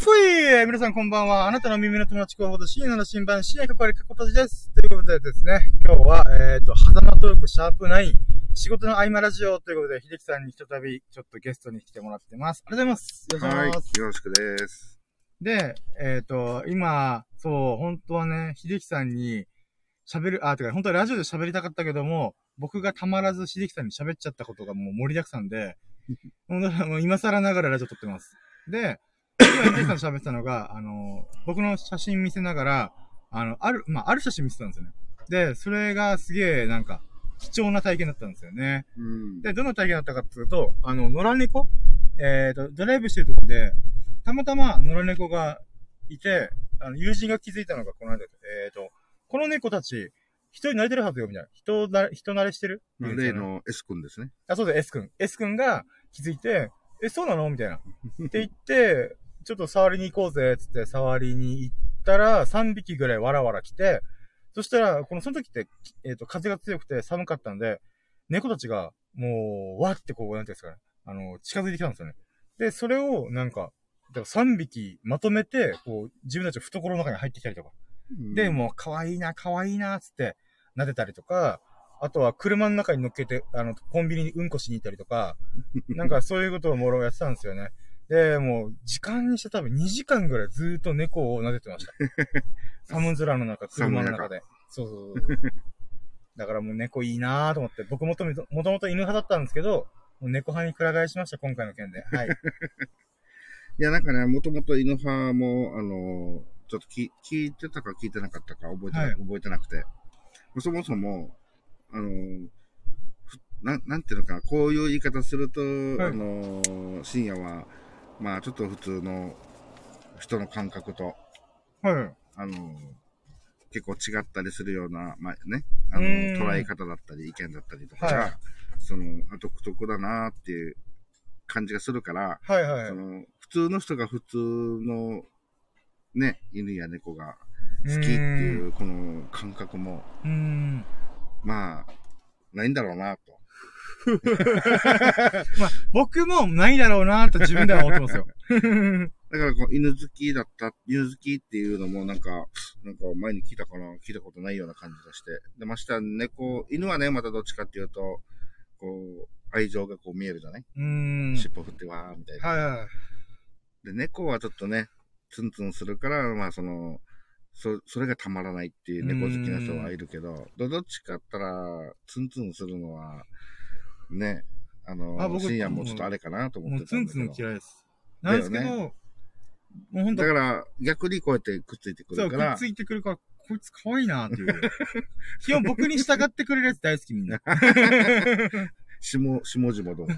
ふい皆さんこんばんは。あなたの耳の友達候補と深夜の新版、深夜かかりかことじです。ということでですね、今日は、えっ、ー、と、はざまトークシャープ9、仕事の合間ラジオということで、秀樹さんに再び、ちょっとゲストに来てもらってます。ありがとうございます。よろしくお願いします。よろしくです。で、えっ、ー、と、今、そう、本当はね、秀樹さんに喋る、あ、てか、本当はラジオで喋りたかったけども、僕がたまらず秀樹さんに喋っちゃったことがもう盛りだくさんで、もう今更ながらラジオ撮ってます。で、今、エンさん喋ってたのが、あの、僕の写真見せながら、あの、ある、まあ、ある写真見せたんですよね。で、それがすげえ、なんか、貴重な体験だったんですよね。うん、で、どの体験だったかっていうと、あの、野良猫えっ、ー、と、ドライブしてるとこで、たまたま野良猫がいて、あの、友人が気づいたのがこの間、えっ、ー、と、この猫たち、人に慣れてるはずよ、みたいな。人な、人慣れしてる例の S 君ですね。あ、そうです、S 君。S 君が気づいて、え、そうなのみたいな。って言って、ちょっと触りに行こうぜ、つって触りに行ったら、3匹ぐらいわらわら来て、そしたら、この、その時って、えっ、ー、と、風が強くて寒かったんで、猫たちが、もう、わってこう、なんていうんですかね、あの、近づいてきたんですよね。で、それを、なんか、だから3匹まとめて、こう、自分たちの懐の中に入ってきたりとか。で、もう、可愛いな、可愛いな、つって、撫でたりとか、あとは車の中に乗っけて、あの、コンビニにうんこしに行ったりとか、なんかそういうことをもろやってたんですよね。で、もう、時間にして多分2時間ぐらいずっと猫を撫でてました。寒空の中、車の中で。そうそうそう。だからもう猫いいなぁと思って、僕もともともと犬派だったんですけど、もう猫派にくら替えしました、今回の件で。はい。いや、なんかね、もともと犬派も、あのちょっと聞聞いてたか聞いてなかったか覚えて,、はい、覚えてなくて、そもそも、あのななんていうのかな、こういう言い方すると、はい、あの深夜は、まあちょっと普通の人の感覚と、はい。あの、結構違ったりするような、まあね、あの、捉え方だったり意見だったりとかが、はい、その、独特だなっていう感じがするから、はいはい。その、普通の人が普通の、ね、犬や猫が好きっていう、この感覚も、まあ、ないんだろうなと。まあ、僕もないだろうなと自分では思ってますよ。だからこう、犬好きだった、犬好きっていうのもなんか、なんか前に聞いたかな、聞いたことないような感じがして。で、ました猫、犬はね、またどっちかっていうと、こう、愛情がこう見えるじゃない？うん。尻尾振ってわーみたいな。はいはい。で、猫はちょっとね、ツンツンするから、まあその、そ、それがたまらないっていう猫好きな人はいるけど、どっちかったら、ツンツンするのは、ね、あの、あ僕深夜もちょっとあれかなと思ってたんだけど。もうツンツン嫌いです。なんですけど、ね、もう本当だから、逆にこうやってくっついてくるから。そう、くっついてくるから、こいつ可愛いなっていう。基本僕に従ってくれるやつ大好きみんな。下、下々ども。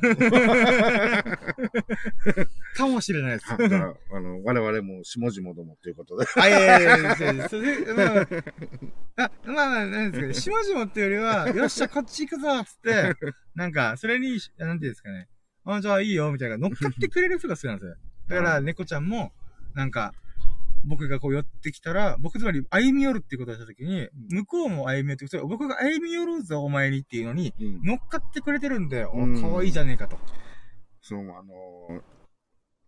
かもしれないです。だから、あの、我々も下々どもっていうことで。あ、いやいやいや、それ、まあ、あ、まあ、なんですかね、下々っていうよりは、よっしゃ、こっち行くぞつって、なんか、それに、なんていうんですかね、あ、じゃあいいよ、みたいな、乗っかってくれる人が好きなんですよ。だから、猫ちゃんも、なんか、僕がこう寄ってきたら、僕つまり歩み寄るっていうことをしたときに、向こうも歩み寄ってきて、僕が歩み寄るぞ、お前にっていうのに、乗っかってくれてるんで、うん、可愛いじゃねえかと。そう、あのー、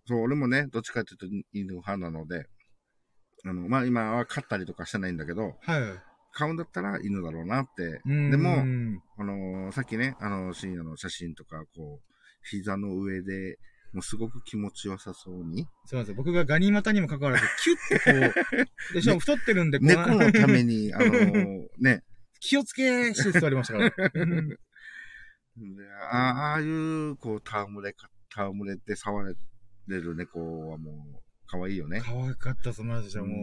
そう、俺もね、どっちかっていうと犬派なので、あの、まあ、今は飼ったりとかしてないんだけど、はい。飼うんだったら犬だろうなって。でも、あのー、さっきね、あの、深夜の写真とか、こう、膝の上で、もうすごく気持ちよさそうに。そうなんですよ。僕がガニ股にも関わらず、キュッてこう、でしかも太ってるんで、ね、猫のために、あのー、ね。気をつけして座りましたから。でああいう、こう、戯れか、戯れて触れる猫はもう、可愛いよね。可愛かった、その話はもう、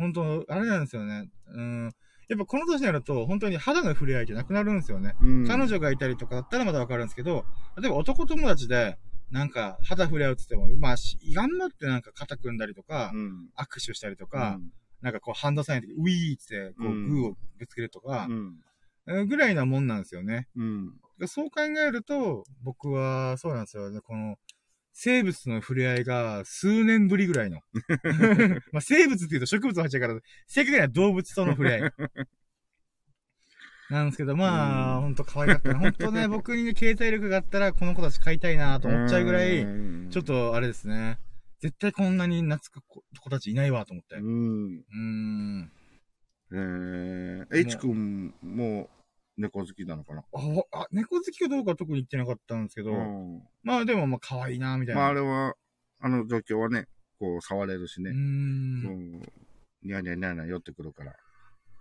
うん、本当あれなんですよね。うん。やっぱこの年になると、本当に肌の触れ合いじゃなくなるんですよね。うん、彼女がいたりとかだったらまだわかるんですけど、例えば男友達で、なんか、肌触れ合うって言っても、まあ、頑張ってなんか肩組んだりとか、うん、握手したりとか、うん、なんかこう、ハンドサインで、ウィーって、こう、グーをぶつけるとか、ぐらいなもんなんですよね。そう考えると、僕は、そうなんですよね。この、生物の触れ合いが数年ぶりぐらいの。まあ生物って言うと植物の話だから、正確には動物との触れ合い。なんですけど、まあ、ほんと可愛かった。ほんとね、僕にね、携帯力があったら、この子たち飼いたいなと思っちゃうぐらい、ちょっと、あれですね。絶対こんなに懐く子子たちいないわと思って。う。うんーん。えー、H 君も猫好きなのかな？あ、あ、猫好きかどうかは特に言ってなかったんですけど、うん。まあでもまあ可愛いな、みたいな。まああれは、あの状況はね、こう触れるしね。うんん。ニャーニャーニャーニャー寄ってくるから。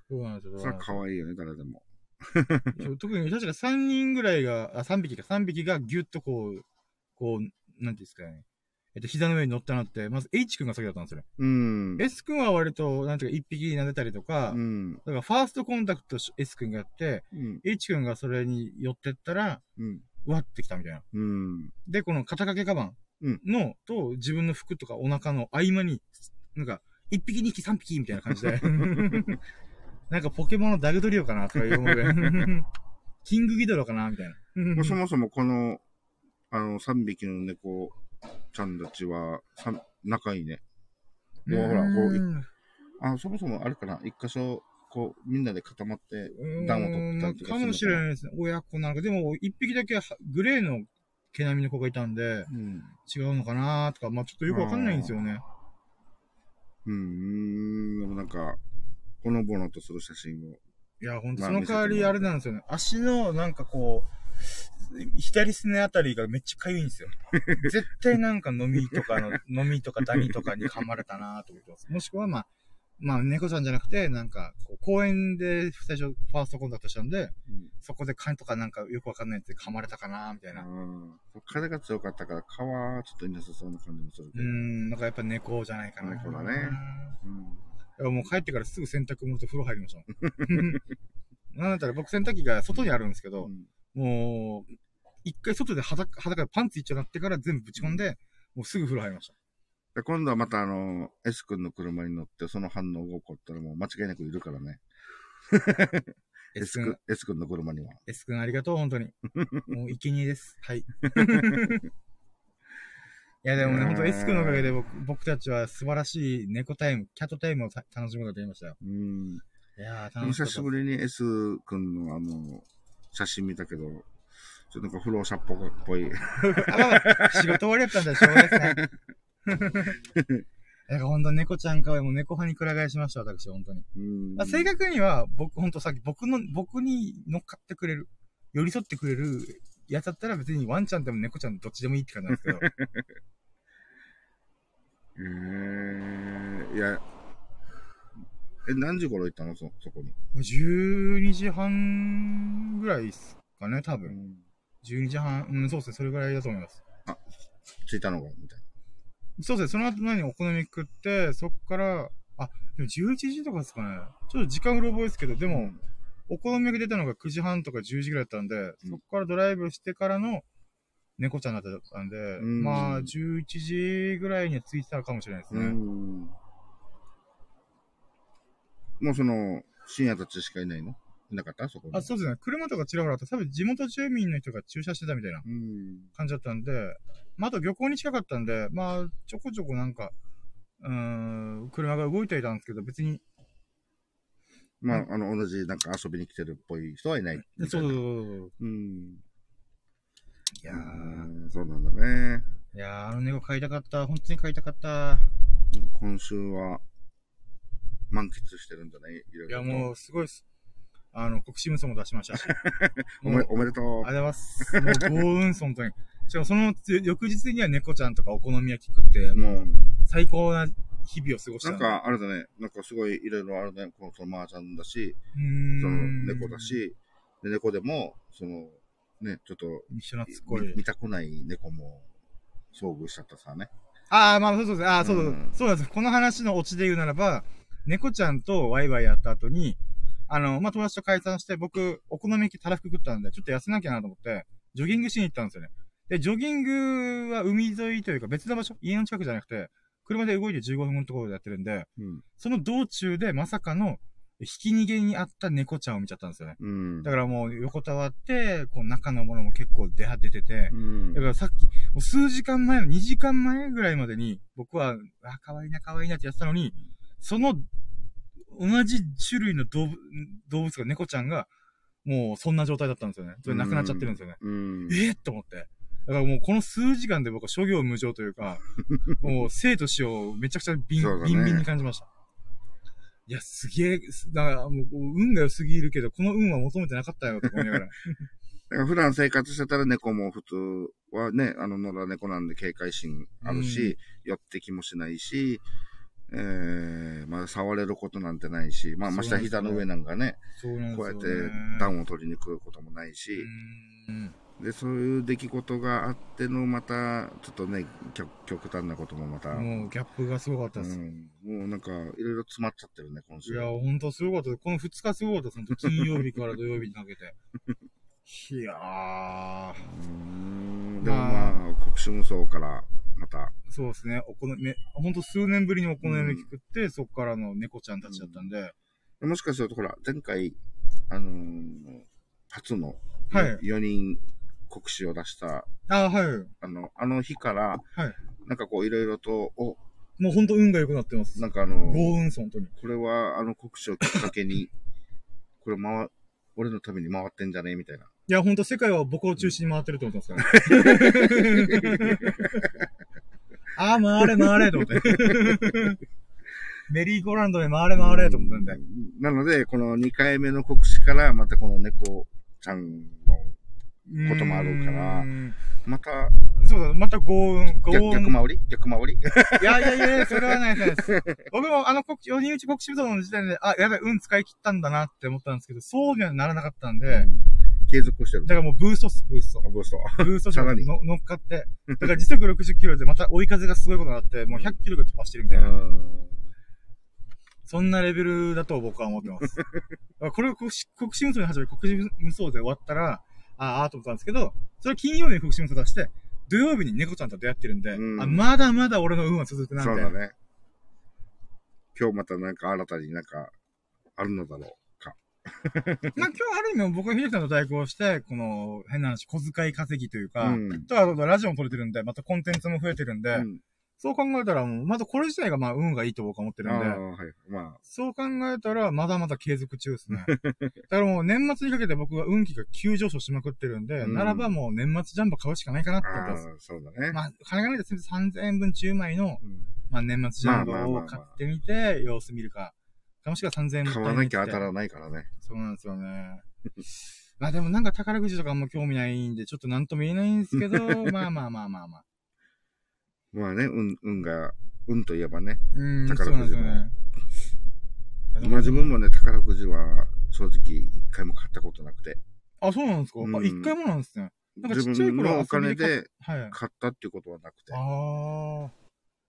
そうなんですよ。それは可愛いよね、誰でも。特に確か3人ぐらいが、あ、3匹か、3匹がギュッとこう、こう、なんていうんですかね。えっと、膝の上に乗ったなって、まず H 君が先だったんですよね。うん。S 君は割と、なんていうか、1匹撫でたりとか、うん。だからファーストコンタクト S 君がやって、うん。H 君がそれに寄ってったら、うん。わってきたみたいな。うん。で、この肩掛けカバンの、と、自分の服とかお腹の合間に、なんか、1匹、2匹、3匹みたいな感じで。なんかポケモンのダグドリオかなとかいう思いで。キングギドラかなみたいな。もうそもそもこの、あの、3匹の猫ちゃんたちは、仲いいね。もうほらこううんあ、そもそもあれかな、一箇所、こう、みんなで固まって、う暖を取ったりとかかもしれないですね。親子なのか。でも、一匹だけはグレーの毛並みの子がいたんで、うん。違うのかなとか、まあちょっとよくわかんないんですよね。うん、うん、でもなんか、ほのぼのとする写真を。いや、ほんと、まあその代わりあれなんですよね。足の、なんかこう、左すねあたりがめっちゃかゆいんですよ。絶対なんか飲みとかの、飲みとかダニとかに噛まれたなと思ってます。もしくはまあ、まあ猫ちゃんじゃなくて、なんか、こう公園で最初ファーストコンタクトしたんで、うん。そこで蚊とかなんかよくわかんないやつで噛まれたかなみたいな。ううん。風が強かったから、蚊はちょっといなさそうな感じもするけど。ーん、なんかやっぱ猫じゃないかな。猫だねうん。いやもう帰ってからすぐ洗濯物と風呂入りましたもん。なんだったら僕洗濯機が外にあるんですけど、うんもう、一回外で裸、裸でパンツ一丁なってから全部ぶち込んで、もうすぐ風呂入りました。で今度はまたあの、S 君の車に乗って、その反応が起こったらもう間違いなくいるからね。S 君、、S 君の車には。S 君ありがとう、本当に。もう、生贄です。はい。いや、でもね、本当 S 君のおかげで僕僕たちは素晴らしい猫タイム、キャットタイムをた楽しむことができましたよ。うん。いやー、楽しか久し。ぶりに S 君のあの、写真見たけど、ちょっとなんか不老者っぽっぽい。仕事終わりやったんでしょうがないですね。いや、ほんと猫ちゃんかわいい。もう猫派にくら替えしました、私、本当に。うんまあ、正確には、僕、ほんとさっき僕の、僕に乗っかってくれる、寄り添ってくれるやつだったら別にワンちゃんでも猫ちゃんどっちでもいいって感じなんですけど。えー、いや、え、何時頃行ったの？そ、そこに。12時半ぐらいですかね、多分。ん。12時半、うん、そうですね、それぐらいだと思います。着いたのが、みたいそうですね、その後何お好み食って、そっから、あ、でも11時とかですかね。ちょっと時間うろ覚えですけど、でな。も、お好み焼き出たのが9時半とか10時ぐらいだったんで、そっからドライブしてからの猫ちゃんだったんで、うんまあ、11時ぐらいには着いてたかもしれないですうね。ん。もうその、深夜たちしかいないの？いなかった？そこに？あ、そうですね。車とかちらほらあって、多分地元住民の人が駐車してたみたいなうん。感じだったんで、まあ、あと漁港に近かったんで、まあ、ちょこちょこなんか、うーん、車が動いていたんですけど、別に、まあ、あの、同じなんか遊びに来てるっぽい人はいない。そうそうそうそう。うん。いやうー、んそうなんだね。いやー、あの猫飼いたかった。本当に飼いたかった。今週は、満喫してるんだね。いろいろといや、もう、すごいです。あの、国士無双も出しましたし。おめおめでとう。ありがとうございます。もう、幸運、本当に。しかも、その翌日には猫ちゃんとかお好み焼き食って、もう、最高な日々を過ごしたなんか、あれだね。なんかすごいいろいろあるね。このその麻雀だし、その猫だ。し、で猫でも、その、ね、ちょっと、一緒なつっこい。見見たくない猫も遭遇しちゃったさね。ああ、まあ、そうそうそう。ああ、そうそう、うんそうなんです。この話のオチで言うならば、猫ちゃんとワイワイやった後に、あの、まあ、友達と解散して、僕、お好み焼きたらふく食ったんで、ちょっと痩せなきゃなと思って、ジョギングしに行ったんですよね。で、ジョギングは海沿いというか別の場所、家の近くじゃなくて、車で動いて15分のところでやってるんで、うん。その道中でまさかの、ひき逃げにあった猫ちゃんを見ちゃったんですよね。うん。だからもう横たわって、こう中のものも結構出果ててて、うんだからさっき、もう数時間前、2時間前ぐらいまでに、僕は、あ、可愛いな、可愛いなってやってたのに、その、同じ種類の動物、動物が猫ちゃんが、もうそんな状態だったんですよね。それなくなっちゃってるんですよね。うん。えー、と思って。だからもうこの数時間で僕は諸行無常というか、もう生と死をめちゃくちゃビン、ねビンビンに感じました。いや、すげえ、だからもう運が良すぎるけど、この運は求めてなかったよ、とか思いながら。だから普段生活してたら猫も普通はね、あの野良猫なんで警戒心あるし、寄ってきもしないし、えー、まあ触れることなんてないし、まあましてや膝の上なんかね、そうなんこうやって。暖を取りに来ることもないし、うんで、そういう出来事があっての、また、ちょっとね、極極端なこともまた、もうギャップがすごかったです。うん、もうなんか、いろいろ詰まっちゃってるね、今週。いや、ほんとすごかった。この2日すごかったです。金曜日から土曜日にかけて。いやー、うーんでもまあ、国士無双から、また、そうですね。お好み、ほんと数年ぶりにお好み焼き食って、そこからの猫ちゃんたちだったんで、もしかすると、ほら、前回、あのー初の、はい4人国士を出した、あはい。あの、あの日から、はい。なんかこう、いろいろと、お、もうほんと運が良くなってます。なんかあの、豪運です、本当に。これはあの国士をきっかけに、これ回、俺のために回ってんじゃねえみたいな。いや、ほんと世界は僕を中心に回ってると思ってますからね。ああ、回れ回れと思って。メリーゴーランドで回れ回れと思ったんで。なので、この2回目の国士から、またこの猫ちゃんの、こともあるからまた、そうだ、また豪運、豪逆運。逆回り？逆回り？いやいやいやそれはないです。僕もあの国、4人打ち国士武道の時点で、あ、やばい、運使い切ったんだなって思ったんですけど、そうにはならなかったんで、継続してるだ。からもうブーストっす、ブースト。あブースト。ブーストしさらにの乗っかって。だから時速60キロでまた追い風がすごいことになって、もう100キロが飛ばしてるみたいな。そんなレベルだと僕は思ってます。これを国士国士無双に始め、国士無双で終わったら、ああ、と思ったんですけど、それ金曜日に国士無双出して、土曜日に猫ちゃんと出会ってるんで、うんあまだまだ俺の運は続くな、みたいな。そうだね。今日またなんか新たになんか、あるのだろうか。まあ今日ある意味僕は秀樹さんと対抗して、この変な話、小遣い稼ぎというか、うんとあとラジオも撮れてるんで、またコンテンツも増えてるんで、うんそう考えたらもう、またこれ自体がまあ運がいいと僕は思ってるんで、ああ、はい。まそう考えたらまだまだ継続中ですね。だからもう年末にかけて僕は運気が急上昇しまくってるんで、うんならばもう年末ジャンボ買うしかないかなってす。あ、そうだね。まあ、金がないとせめて3000円分10枚の、うんまあ年末ジャンボまあまあまあまあを買ってみて、様子見るか。もしくは3000円分買わなきゃ当たららないからね。そうなんですよね。まあでもなんか宝くじとかあんま興味ないんで、ちょっとなんとも言えないんですけど、まあまあまあまあまあ。まあね、運、運が、運といえばね。うん、宝くじもね。まあ自分もね、宝くじは正直一回も買ったことなくて。あ、そうなんですか、うんあ、一回もなんですね。なんかち自っちゃい頃分のお金ではい。買ったっていうことはなくて。ああ。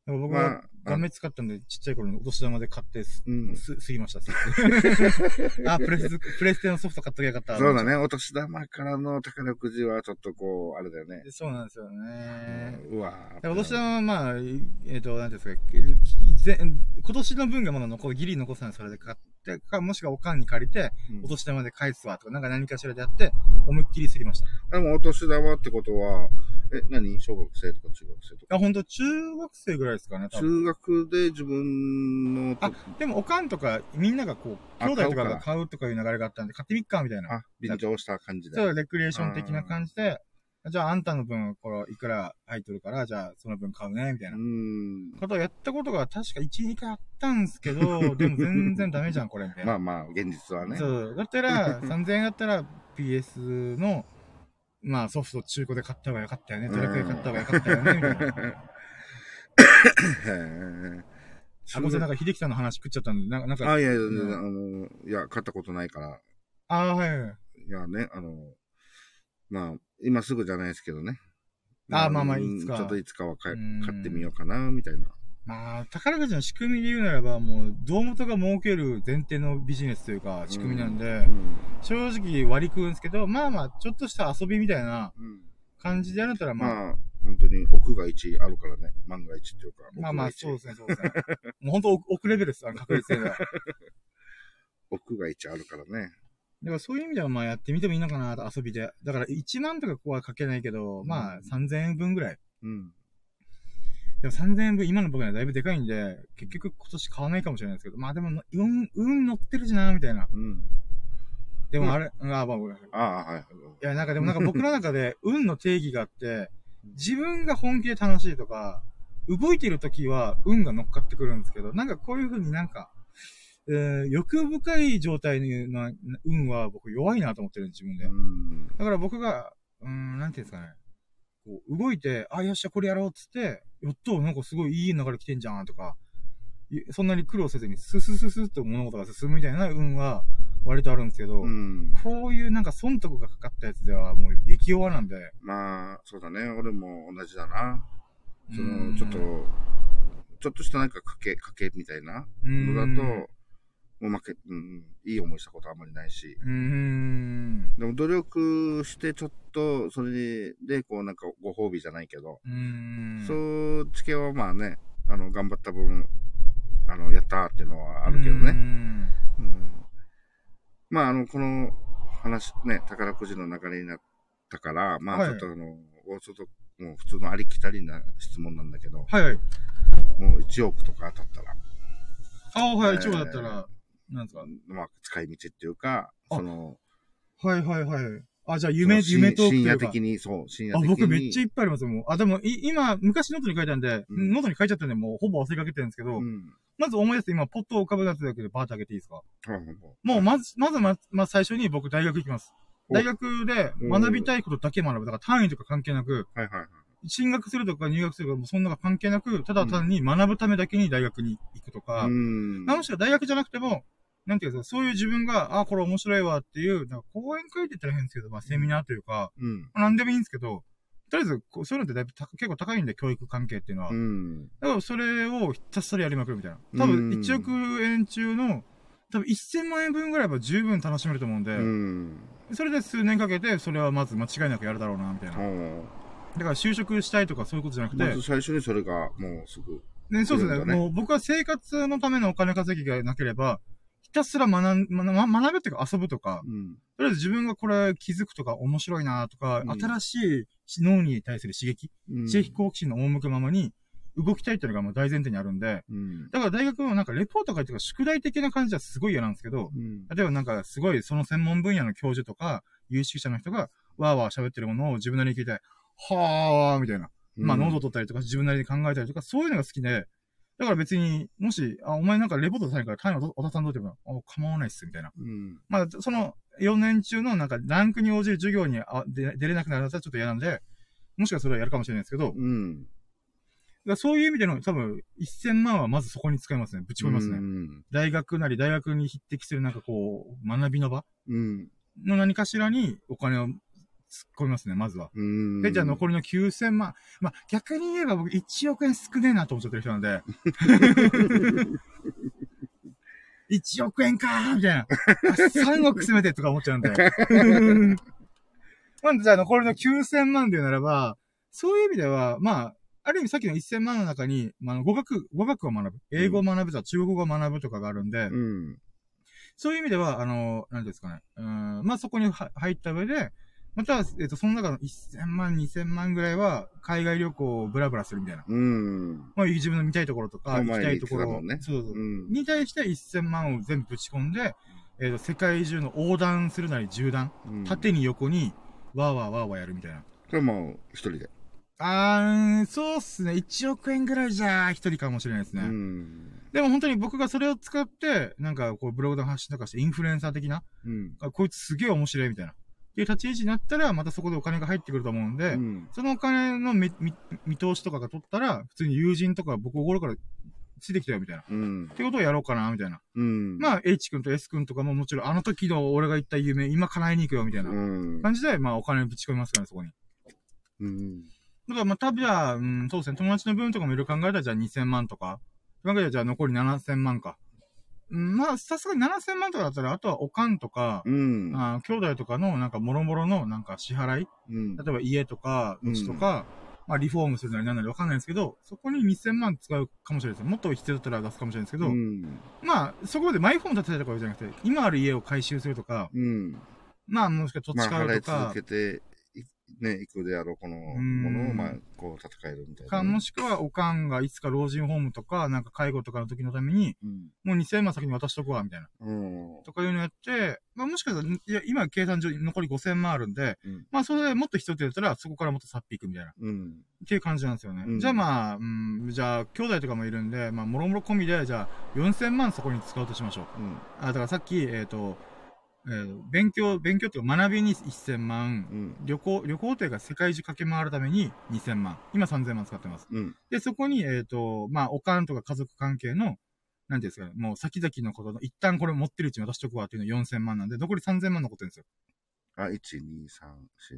でも僕まはあ、画面使ったんで、ちっちゃい頃にお年玉で買ってす、うんす、すぎました。あ、プレス、プレステのソフト買っときゃよかった。そうだね、お年玉からの宝くじはちょっとこう、あれだよね。そうなんですよね。うわでお年玉はまあ、えっ、と、なんていうんですか、ぜ今年の分がまだ残る、ギリ残すのはそれで買って、か、もしくはおかんに借りて、うんお年玉で返すわとか、なんか何かしらでやって、思いっきりすぎました。でもお年玉ってことは、え、何？小学生とか中学生とかあ、ほんと、中学生ぐらいですかね、多分。中学で自分のとあ、でも、おかんとか、みんながこう、あ兄弟とかが買うとかいう流れがあったんで、買ってみっか、みたいな。あ、便乗した感じで。そう、レクリエーション的な感じで、じゃあ、あんたの分、これ、いくら入ってるから、じゃあ、その分買うね、みたいうな。ん。ことをやったことが確か1、2回あったんですけど、でも全然ダメじゃん、これ、みたいな。まあまあ、現実はね。そう。だったら、3000円だったら PS の、まあソフト中古で買った方がよかったよね。ドラクエ買った方がよかったよね。みたいな。あ、ごめんなんか秀樹さんの話食っちゃったんで、なんか、なんか、あ、いやいや、うんあの、いや、買ったことないから。あーはいはい。いやね、あの、まあ、今すぐじゃないですけどね。あまあまあうんいつかちょっといつかは買ってみようかな、みたいな。まあ、宝くじの仕組みで言うならば、もう、胴元が儲ける前提のビジネスというか、仕組みなんで、うん。正直割り食うんですけど、まあまあ、ちょっとした遊びみたいなうん。感じでやるったら、まあ、まあ、本当に奥が一あるからね。万が一っていうか。まあまあ、そうう。ですね、そうですね。もう本当奥レベルです、あの確率性では。奥が一あるからね。だからそういう意味ではまあやってみてもいいのかなと遊びで。だから1万とかここはかけないけど、まあ3000円分ぐらい。うん。でも3000円分今の僕にはだいぶでかいんで、結局今年買わないかもしれないですけど、まあでも、運、運乗ってるしな、みたいな。うん。でもあれ、ああ、まあごめんなさい。ああ、はい。いや、なんかでもなんか僕の中で運の定義があって、自分が本気で楽しいとか、動いてる時は運が乗っかってくるんですけど、なんかこういう風になんか、えー、欲深い状態の運は僕弱いなと思ってるん自分で。だから僕が、うん、なんていうんですかね。こう、動いて、あ、よっしゃ、これやろうっつって、よっと、なんかすごいいい流れ来てんじゃん、とか、そんなに苦労せずに、ススススッと物事が進むみたいな運は、割とあるんですけど、うん、こういうなんか損得がかかったやつではもう激弱なんで。まあ、そうだね。俺も同じだな。その、ちょっと、ちょっとしたなんか賭け、賭けみたいなのだと、もう負け、うん、いい思いしたことあんまりないし。うん。でも努力してちょっと、それで、こうなんかご褒美じゃないけど、うん。そう、チケはまあね、あの、頑張った分、あの、やったっていうのはあるけどね。うん。まあ、あの、この話、ね、宝くじの流れになったから、まあ、ちょっとあの、大外、もう普通のありきたりな質問なんだけど、はいはい。もう1億とか当たったら。ああ、はい、1億だったら、なんですか？まあ、使い道っていうか、その、はいはいはい。あ、じゃあ夢、夢トーク深夜的に、そう、深夜的に。あ、僕めっちゃいっぱいありますもん。あ、でも、い、今、昔ノートに書いたんで、うん、ノートに書いちゃったんで、もうほぼ忘れかけてるんですけど、うん、まず思い出して今、ぽっと浮かべただけでバーってあげていいですか、うん、もう、まず、まずま、ま最初に僕大学行きます。大学で学びたいことだけ学ぶ。だから単位とか関係なく、はいはいはい。進学するとか入学するとか、もうそんなか関係なく、ただ単に学ぶためだけに大学に行くとか、うん。もしくは大学じゃなくても、なんていうか、そういう自分が、あ、これ面白いわっていう、なんか講演会って言ったら変ですけど、まあセミナーというか、うん。まあ、何でもいいんですけど、とりあえず、そういうのってだいぶ結構高いんで、教育関係っていうのは。うん。だからそれをひたすらやりまくるみたいな。多分、1億円中の、多分1000万円分ぐらいは十分楽しめると思うんで、うん、それで数年かけて、それはまず間違いなくやるだろうな、みたいな。だから就職したいとかそういうことじゃなくて。まず最初にそれがもうすぐ。ね、そうですね。もう僕は生活のためのお金稼ぎがなければ、ひたすら学ん、学学ぶっていうか遊ぶとか、うん、とりあえず自分がこれ気づくとか面白いなとか、うん、新しい脳に対する刺激、うん、刺激好奇心の赴くままに動きたいっていうのがもう大前提にあるんで、うん、だから大学のなんかレポート書いてか宿題的な感じはすごい嫌なんですけど、うん、例えばなんかすごいその専門分野の教授とか、有識者の人がわーわー喋ってるものを自分なりに聞いて、はーみたいな。まあ、喉取ったりとか自分なりに考えたりとか、そういうのが好きで、だから別に、もし、あ、お前なんかレポートさないから単位を渡さんといても、あ、構わないっす、みたいな。うん。まあ、その、4年中のなんか、ランクに応じる授業にあ出れなくなるとちょっと嫌なんで、もしかしたらやるかもしれないですけど、うん。だそういう意味での、多分、1000万はまずそこに使いますね。ぶち込みますね。うん、大学なり、大学に匹敵するなんかこう、学びの場うん。の何かしらにお金を突っ込みますね、まずは。で、じゃあ残りの9000万。まあ、逆に言えば僕1億円少ねえなと思っちゃってる人なんで。1億円かーみたいな。3億せめてとか思っちゃうんで。まあ、じゃあ残りの9000万で言うならば、そういう意味では、まあ、ある意味さっきの1000万の中に、まあ、語学、語学を学ぶ。英語を学ぶとか、中国語を学ぶとかがあるんで、うん、そういう意味では、あの、なんですかね。うん、まあ、そこに入った上で、また、えっ、と、その中の1000万、2000万ぐらいは、海外旅行をブラブラするみたいな。うん。まあ、自分の見たいところとか、行きたいところ、ね、そうそう、うん、に対して1000万を全部ぶち込んで、えっ、と、世界中の横断するなり縦断、うん、縦に横に、わーわーわーわーやるみたいな。これもう、一人で。あー、そうっすね。1億円ぐらいじゃ、一人かもしれないですね。うん。でも本当に僕がそれを使って、なんかこうブログで発信とかしてインフルエンサー的な、うん、こいつすげえ面白いみたいな。っていう立ち位置になったら、またそこでお金が入ってくると思うんで、うん、そのお金の見見通しとかが取ったら、普通に友人とか僕心からついてきたよみたいな。うん。ってことをやろうかな、みたいな。うん。まあ、H 君と S 君とかももちろん、あの時の俺が言った夢、今叶えに行くよ、みたいな感じで、まあ、お金ぶち込みますからね、そこに。うん。だからまあ、多分じゃあ、うん、そうですね、友達の分とかもいろいろ考えたら、じゃあ2000万とか。考えたら、じゃあ残り7000万か。うん、まあ、さすがに7000万とかだったら、あとはおかんとか、うん。あ兄弟とかの、なんか、もろもろの、なんか、支払い。うん。例えば家とか、土地とか、うんまあ、リフォームするなりなんなりわかんないんですけど、そこに2000万使うかもしれないですもっと必要だったら出すかもしれないですけど、うん、まあ、そこでマイフォーム建てたいとかじゃなくて、今ある家を回収するとか、うん、まあ、もしくは土地買うとか、まあ、払い続けてね、行くであろう、このんものを、まあ、こう、戦えるみたいな。もしくは、おかんがいつか老人ホームとか、なんか介護とかの時のために、うん。もう2000万先に渡しとくわ、みたいな。うん。とかいうのやって、まあもしかしたら、いや、今計算上残り5000万あるんで、うんまあそれでもっと必要って言ったら、そこからもっとさっぴいくみたいな。っうん。ていう感じなんですよね。うんじゃあまあ、うん、じゃあ、兄弟とかもいるんで、まあ、もろもろ込みで、じゃあ、4000万そこに使おうとしましょう。うん。あ、だからさっき、えっ、と、えー勉強、勉強っていうか学びに1000万、うん。旅行、旅行というか世界中駆け回るために2000万。今3000万使ってます。うん。で、そこに、えっ、と、まあ、おかんとか家族関係の、なんていうんですかね、もう先々のことの、一旦これ持ってるうちに渡しとくわっていうの4000万なんで、残り3000万残ってるんですよ。あ、1、2、3、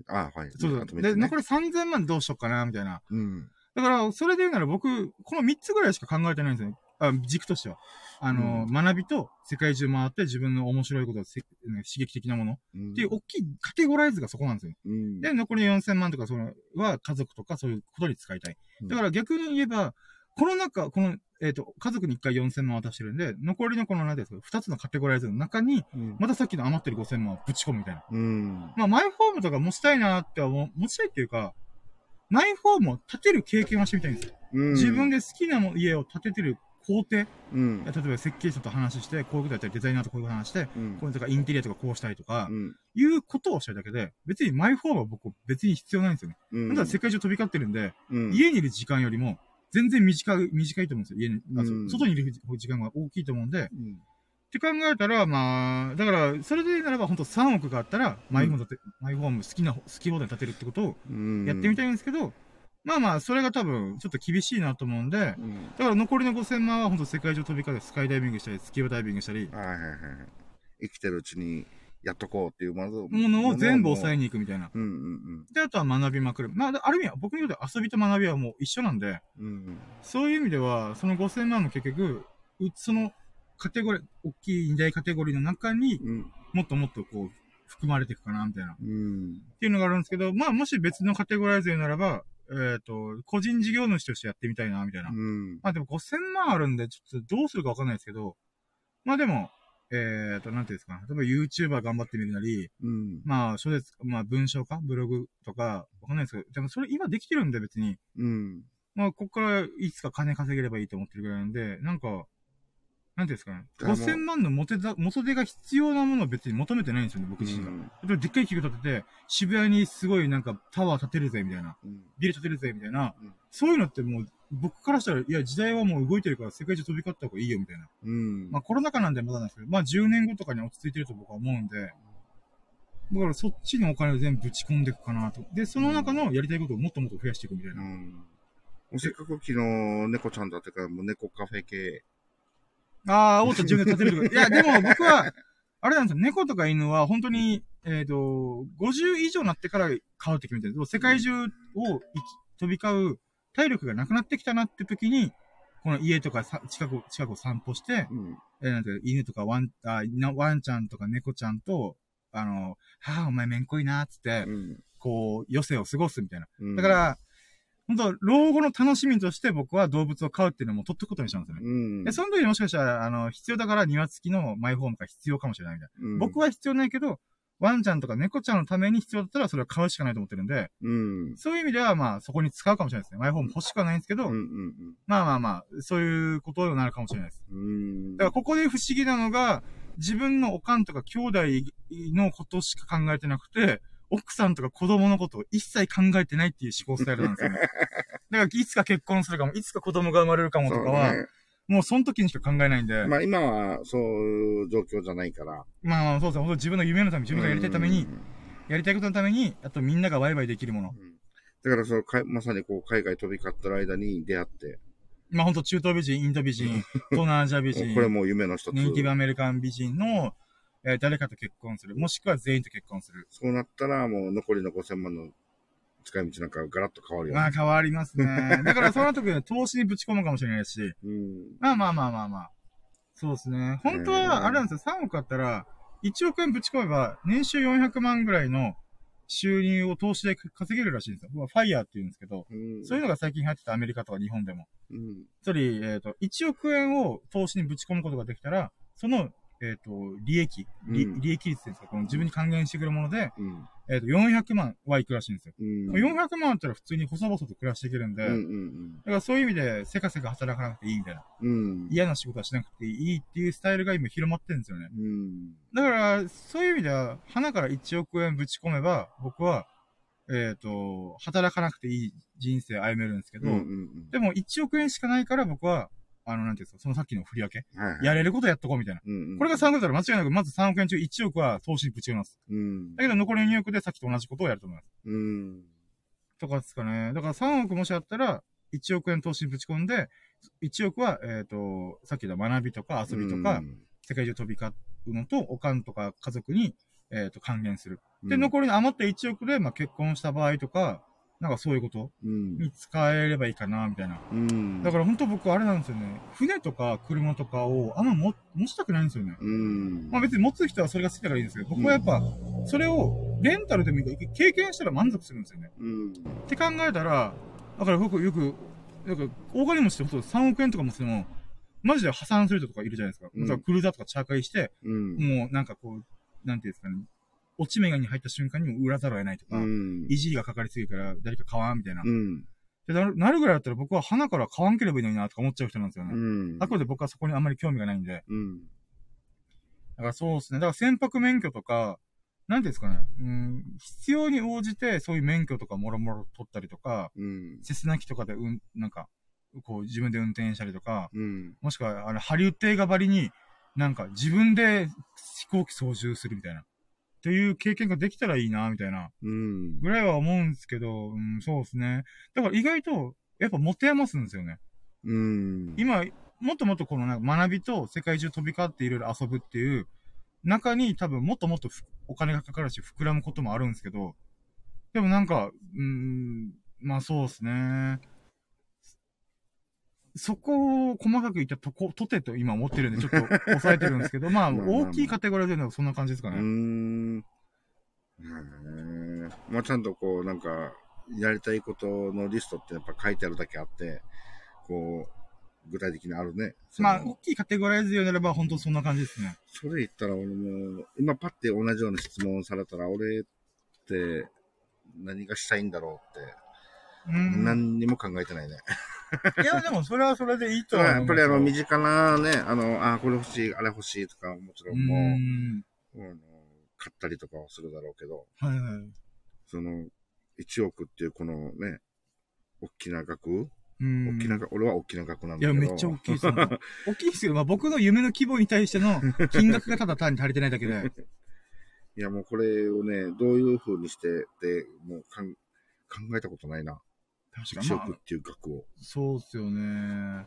4、あ、はい。そうそう。あと三つで、ね残り3000万どうしよっかな、みたいな。うん。だから、それで言うなら僕、この3つぐらいしか考えてないんですよ。あ軸としては。あの、う学びと世界中回って自分の面白いことをせ刺激的なものっうんていう大きいカテゴライズがそこなんですよ。うん。で、残り4000万とか、その、は家族とかそういうことに使いたい。うんだから逆に言えば、この中、この、えっ、と、家族に1回4000万渡してるんで、残りのこの、なんていうんですか、2つのカテゴライズの中に、うん。またさっきの余ってる5000万をぶち込むみたいな。うん。まあ、マイホームとか持ちたいなって思う、持ちたいっていうか、マイホームを建てる経験はしてみたいんですよ。うん。自分で好きなも家を建ててる工程、例うん。えば設計者と話して、こういうことやったり、デザイナーとこういうこと話して、うんこういうとかインテリアとかこうしたいとかう、ん。いうことをしたいだけで、別にマイホームは僕別に必要ないんですよね。うん。ただ世界中飛び交ってるんで、うん、家にいる時間よりも、全然短い、短いと思うんですよ。家に、あ外にいる時間が大きいと思うんで、うん。って考えたら、まあ、だから、それでならば、本当3億があったら、マイホームマイホーム好きな、好き放題建てるってことをうん。やってみたい。いんですけど、まあまあ、それが多分、ちょっと厳しいなと思うんで、うん。だから残りの5000万は本当世界中飛び交ってスカイダイビングしたり、スキューバダイビングしたり、はいはいはいはい。生きてるうちにやっとこうっていう、まず、もものを全部抑えに。に行くみたいな。うんうんで、あとは学びまくる。まあ、ある意味は、僕にとって遊びと学びはもう一緒なんで、うん。うん。そういう意味では、その5000万も結局、うそのカテゴリー、大きい二大カテゴリーの中にうん。もっともっとこう、含まれていくかな、みたいな。っうん。ていうのがあるんですけど、まあ、もし別のカテゴライズならば、えっ、と、個人事業主としてやってみたいな、みたいな。うん。まあでも5000万あるんで、ちょっとどうするかわかんないですけど、まあでも、えっ、と、なんていうんですか。例えば YouTuber 頑張ってみるなり、うん。まあ、小説、まあ文章かブログとか、わかんないですけど、でもそれ今できてるんで別に、うん。まあ、ここからいつか金稼げればいいと思ってるぐらいなんで、なんか、なんていうんですかね。あもう5000万の元手元手が必要なものを別に求めてないんですよね、僕自身が。例えばでっかい企業建てて、渋谷にすごいなんかタワー建てるぜ、みたいな。うん。ビル建てるぜ、みたいな。うんそういうのってもう、僕からしたら、いや、時代はもう動いてるから世界中飛び交った方がいいよ、みたいな。うん。まあコロナ禍なんでまだなんですけど、まあ10年後とかに落ち着いてると僕は思うんで、だからそっちにお金を全部ぶち込んでいくかなと。で、その中のやりたいことをもっともっと増やしていくみたいな。うん。もうせっかく昨日猫ちゃんだってから、もう猫カフェ系。ああ、オート自分で建てるとか。いや、でも僕は、あれなんですよ。猫とか犬は本当に、えっ、と、50以上になってから飼うって決めてる世界中を飛び交う体力がなくなってきたなって時に、この家とかさ近く、近くを散歩して、うん。えーなんて犬とかワン、あなワンちゃんとか猫ちゃんと、あの、はあ、お前めんこいな、っつって、うん。こう、余生を過ごすみたいな。うんだか、ら、本当老後の楽しみとして僕は動物を飼うっていうのも取っとくことにしたんですよね。うん。で、その時もしかしたら、あの、必要だから庭付きのマイホームが必要かもしれないみたいな。うん僕は必要ないけど、ワンちゃんとか猫ちゃんのために必要だったらそれを買うしかないと思ってるんで、うん。そういう意味ではまあそこに使うかもしれないですね。マイホーム欲しくはないんですけど、うん。うん。まあまあまあ、そういうことになるかもしれないです。うん。だからここで不思議なのが、自分のおかんとか兄弟のことしか考えてなくて、奥さんとか子供のことを一切考えてないっていう思考スタイルなんですよね。だからいつか結婚するかも、いつか子供が生まれるかもとかは、そうねもうその時にしか考えないんで、まあ今はそういう状況じゃないから。まあまあそうですね、自分の夢のために、自分がやりたいために、やりたいことのために、あとみんながワイワイできるもの。うん。だからそのかい、まさにこう海外飛び交ってる間に出会って、まあ本当中東美人、インド美人、東南アジア美人、これもう夢の一つ。ネイティブアメリカン美人の、えー誰かと結婚する。もしくは全員と結婚する。そうなったらもう残りの5000万の使い道なんかガラッと変わるよね。まあ変わりますね。だからその時は投資にぶち込むかもしれないし、うん。まあまあまあまあまあ。そうですね。本当は、あれなんですよ、3億あったら、1億円ぶち込めば、年収400万ぐらいの収入を投資で稼げるらしいんですよ。まあファイヤーって言うんですけど、うん。そういうのが最近流行ってたアメリカとか日本でも。うん。つまり、えっ、と、1億円を投資にぶち込むことができたら、その、えっ、と、利益、利うん利益率ですか、この自分に還元してくるもので、うん。えっ、と、400万はいくらしいんですよ。うん。400万あったら普通に細々と暮らしていけるんで、うんうんだからそういう意味で、せかせか働かなくていいみたいな。うん。うん。嫌な仕事はしなくていいっていうスタイルが今広まってるんですよね。うん。だから、そういう意味では、花から1億円ぶち込めば、僕は、えっ、と、働かなくていい人生歩めるんですけど、うんうんうん。でも1億円しかないから僕は、あの、なんていうんですか、そのさっきの振り分け、はいはい。やれることやっとこうみたいな。うんうん。これが3億だったら間違いなく、まず3億円中1億は投資にぶち込みます。うんだ。けど残り2億でさっきと同じことをやると思います。うん。とかですかね。だから3億もしあったら、1億円投資にぶち込んで、1億は、えっ、と、さっきの学びとか遊びとか、世界中飛び交うのと、おかんとか家族に、えっ、と、還元する。うん、で、残りの余った1億で、まあ、結婚した場合とか、なんかそういうこと？うん。に使えればいいかな、みたいな。うん。だから本当僕あれなんですよね。船とか車とかをあんま持持ちたくないんですよね。うん。まあ別に持つ人はそれが好きだからいいんですけど、僕はやっぱ、それをレンタルでもいいから経験したら満足するんですよね。うん。って考えたら、だから僕よく、なんか、大金持ちってほんと3億円とか持ってても、マジで破産する人とかいるじゃないですか。うんクルーザーとか茶会して、うん。もうなんかこう、なんていうんですかね、落ち目がに入った瞬間にも売らざるを得ないとか、うん。いじりがかかりすぎるから誰か買わんみたいな。うん。でなるなるぐらいだったら僕は花から買わんければいいのになとか思っちゃう人なんですよね。うん。あくまで僕はそこにあんまり興味がないんで。うん。だからそうですね。だから船舶免許とか、なんていうんですかね。うん、必要に応じてそういう免許とかもろもろ取ったりとか、うん。セスナ機とかでうん、なんか、こう自分で運転したりとか、うん。もしくは、あれ、ハリウッド映画ばりに、なんか自分で飛行機操縦するみたいな。っていう経験ができたらいいな、みたいな。うん。ぐらいは思うんですけど、うん、そうですね。だから意外と、やっぱ持て余すんですよね。うん。今、もっともっとこのなんか学びと世界中飛び交っていろいろ遊ぶっていう中に多分もっともっとふお金がかかるし膨らむこともあるんですけど、でもなんか、うーん、まあそうですね。そこを細かく言ったとこ、とてと今思ってるんでちょっと抑えてるんですけど、まあ大きいカテゴリーでのはそんな感じですかうね。ん。へえまあちゃんとこう、なんか、やりたいことのリストってやっぱ書いてあるだけあって、こう、具体的にあるね。まあ大きいカテゴライズで言うならば本当そんな感じですね。それ言ったら俺も、今パッて同じような質問されたら、俺って何がしたいんだろうって、うん。何にも考えてないね。いやでもそれはそれでいいと思うあやっぱりあの、身う近なね、あの、あ、これ欲しい、あれ欲しいとか、もちろんもう、ん。あの買ったりとかはするだろうけど、はいはい。その、1億っていうこのね、大きな額、うん。大きな額、俺は大きな額なんいや、だけど。めっちゃ大きいですよ。大きいですけど、まあ僕の夢の規模に対しての 金額がただ単に足りてないだけで。いや、もうこれをね、どういう風にしてって、もうかん考えたことないな。確かに。っていう額を。そうっすよね。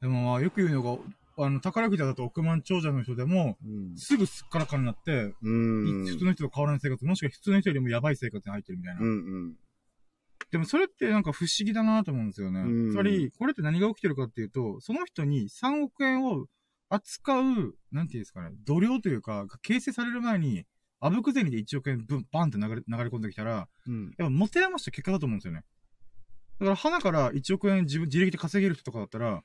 でもまあよく言うのが、あの、宝くじだと億万長者の人でも、うん。すぐすっからかになって、うん。普通の人と変わらない生活、もしくは普通の人よりもやばい生活に入ってるみたいな。うんうん。でもそれってなんか不思議だなと思うんですよね。つまり、これって何が起きてるかっていうと、その人に3億円を扱う、なんていうんですかね、度量というか、形成される前に、あぶく銭で1億円ぶん、バンって流れ、流れ込んできたら、うん。やっぱ持て余した結果だと思うんですよね。だから、花から1億円自分、自力で稼げる人とかだったら、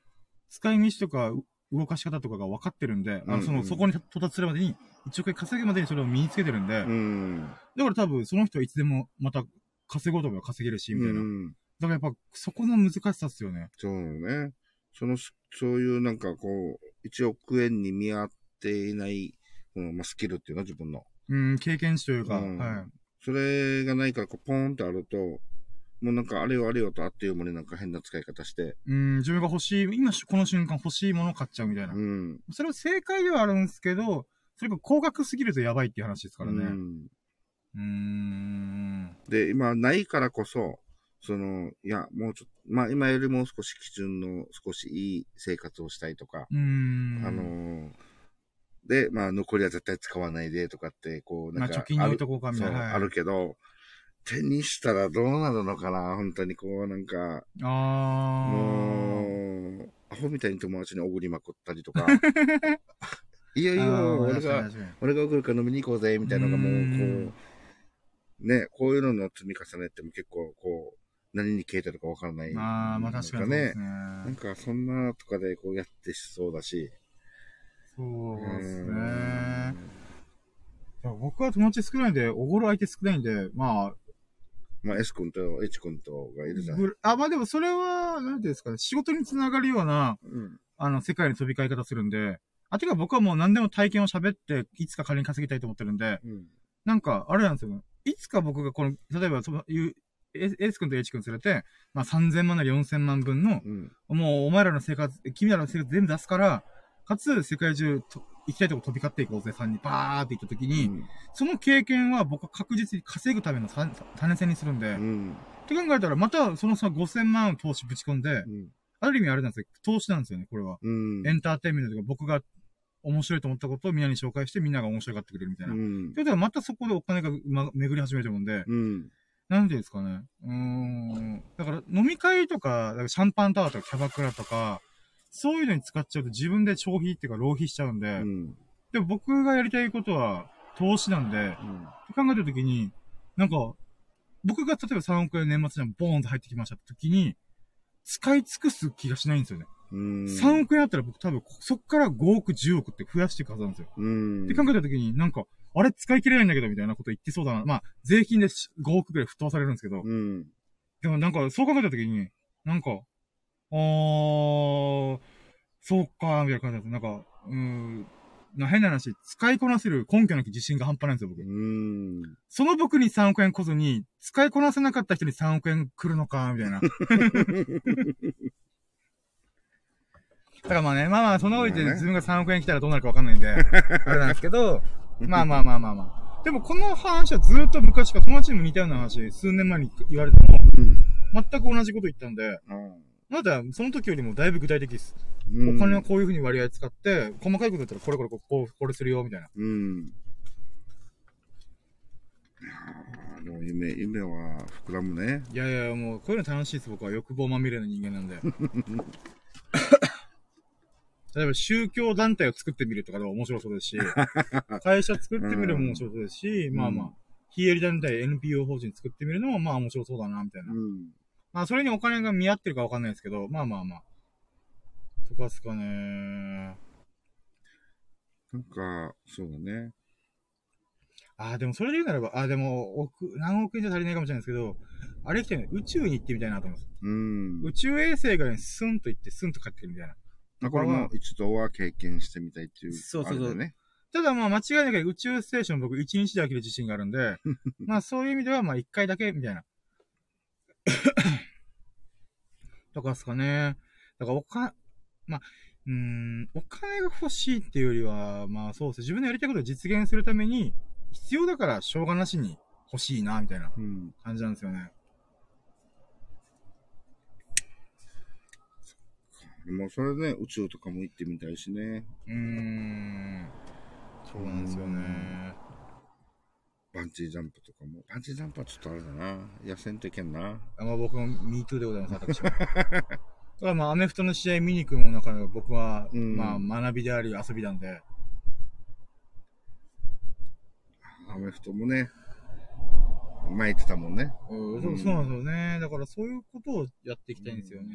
使い道とか、う動かし方とかが分かってるんで、あの、うんうんその、そこに到達するまでに、1億円稼ぐまでにそれを身につけてるんで、うん。だから多分、その人はいつでもまた稼ごうと思えば稼げるし、みたいな。うん。だからやっぱ、そこの難しさっすよね。そうね。その、そういうなんかこう、1億円に見合っていない、このまあ、スキルっていうのは自分の。うん、経験値というか、うんはい。それがないから、こう、ポーンってあると、もうなんかあれよあれよとあっという間になんか変な使い方して、うん、自分が欲しい、今、この瞬間欲しいものを買っちゃうみたいな。うん。それは正解ではあるんですけど、それが高額すぎるとやばいっていう話ですからね。ううんーん。で、今、ないからこそ、その、いや、もうちょっと、まあ今よりもう少し基準の少しいい生活をしたいとか、うーん。あのーで、まあ残りは絶対使わないでとかって、こう、まあ、なんか、貯金に置いとこうかみたいな。はいあるけど、手にしたらどうなるのかな？本当にこう、なんか、あー。もう、アホみたいに友達におごりまくったりとか、いいよいいあよ、ー俺が、俺が送るから飲みに行こうぜ、みたいなのがもう、うんこう、ね、こういうのの積み重ねっても結構、こう、何に消えてるかわからない。あー、まあ確かにね。なんか、そんなとかでこうやってしそうだし。そうですうね。僕は友達少ないんで、おごる相手少ないんで、まあ、まあ、S 君と H 君とがいるじゃん。ぐあ、まあでもそれは、なんていうんですかね、仕事につながるような、うん。あの、世界の飛び交い方するんで、あ、てか僕はもう何でも体験を喋って、いつか金に稼ぎたいと思ってるんで、うん。なんか、あれなんですよ。いつか僕がこの、例えば、その、いう、エエース君と H 君連れて、まあ3000万なり4000万分の、うん。もうお前らの生活、君らの生活全部出すから、かつ世界中と行きたいとこ飛び交っていこうぜ、さんにバーって行った時に、その経験は僕は確実に稼ぐためのさ種銭にするんで、っうん。て考えたらまたそのさ5000万投資ぶち込んで、うん。ある意味あれなんですよ。投資なんですよね、これは。うん。エンターテインメントとか僕が面白いと思ったことをみんなに紹介してみんなが面白がってくれるみたいな。うんということはまたそこでお金が、ま、巡り始めると思うんで、うん。なんていうんですかね。うーん。だから飲み会とか、だからシャンパンタワーとかキャバクラとか、そういうのに使っちゃうと自分で消費っていうか浪費しちゃうんで、うん。でも僕がやりたいことは投資なんで、って考えたときに、なんか、僕が例えば3億円年末にボーンと入ってきましたって時に、使い尽くす気がしないんですよね。うん。3億円あったら僕多分そっから5億、10億って増やしていくはずなんですよ。うん。って考えたときに、なんか、あれ使い切れないんだけどみたいなこと言ってそうだな。まあ、税金でし5億くらい沸騰されるんですけど、うん。でもなんか、そう考えたときに、なんか、あー、そうか、みたいな感じなんです。なんか、うーん、な変な話、使いこなせる根拠なき自信が半端ないんですよ、僕。うん。その僕に3億円こずに、使いこなせなかった人に3億円来るのか、みたいな。だからまあね、まあまあ、その上でまあね自分が3億円来たらどうなるかわかんないんで、あれなんですけど、まあまあまあまあまあ。でもこの話はずっと昔から友達にも似たような話、数年前に言われても、うん。全く同じこと言ったんで、あまだその時よりもだいぶ具体的です。うんお金はこういう風に割合使って、細かいこと言ったらこれこれこう、これするよ、みたいな。うん。いやーでも夢、夢は膨らむね。いやいや、もうこういうの楽しいです、僕は。欲望まみれの人間なんで。例えば宗教団体を作ってみるとかでも面白そうですし、会社作ってみるのも面白そうですし、まあまあ、非営利団体 NPO 法人作ってみるのもまあ面白そうだな、みたいな。うん。まあそれにお金が見合ってるかわかんないですけど、まあまあまあ。とかっすかねなんか、そうだね。ああ、でもそれで言うならば、ああ、でも、億、何億円じゃ足りないかもしれないですけど、あれ来てね、宇宙に行ってみたいなと思います。うん。宇宙衛星がね、スンと行って、スンと帰ってくるみたいな。だからもう一度は経験してみたいっていう。そうそうそうね。ただまあ間違いなく宇宙ステーション僕一日で飽きる自信があるんで、まあそういう意味ではまあ一回だけみたいな。とかですかね。だからおか、まあ、うーん、お金が欲しいっていうよりは、まあそうですね。自分のやりたいことを実現するために、必要だからしょうがなしに欲しいな、みたいなうん。感じなんですよね。でもそれね、宇宙とかも行ってみたいしね。うーん。そうなんですよね。バンジージャンプとかも。バンジージャンプはちょっとあれだな。痩せんといけんな。あまあ僕も MeToo でございます、私は。だからまあ、アメフトの試合見に行くの中で僕は、うんまあ、学びであり遊びなんで、アメフトもね、前言ってたもんね。うんそうそうなんですよね。だからそういうことをやっていきたいんですよね。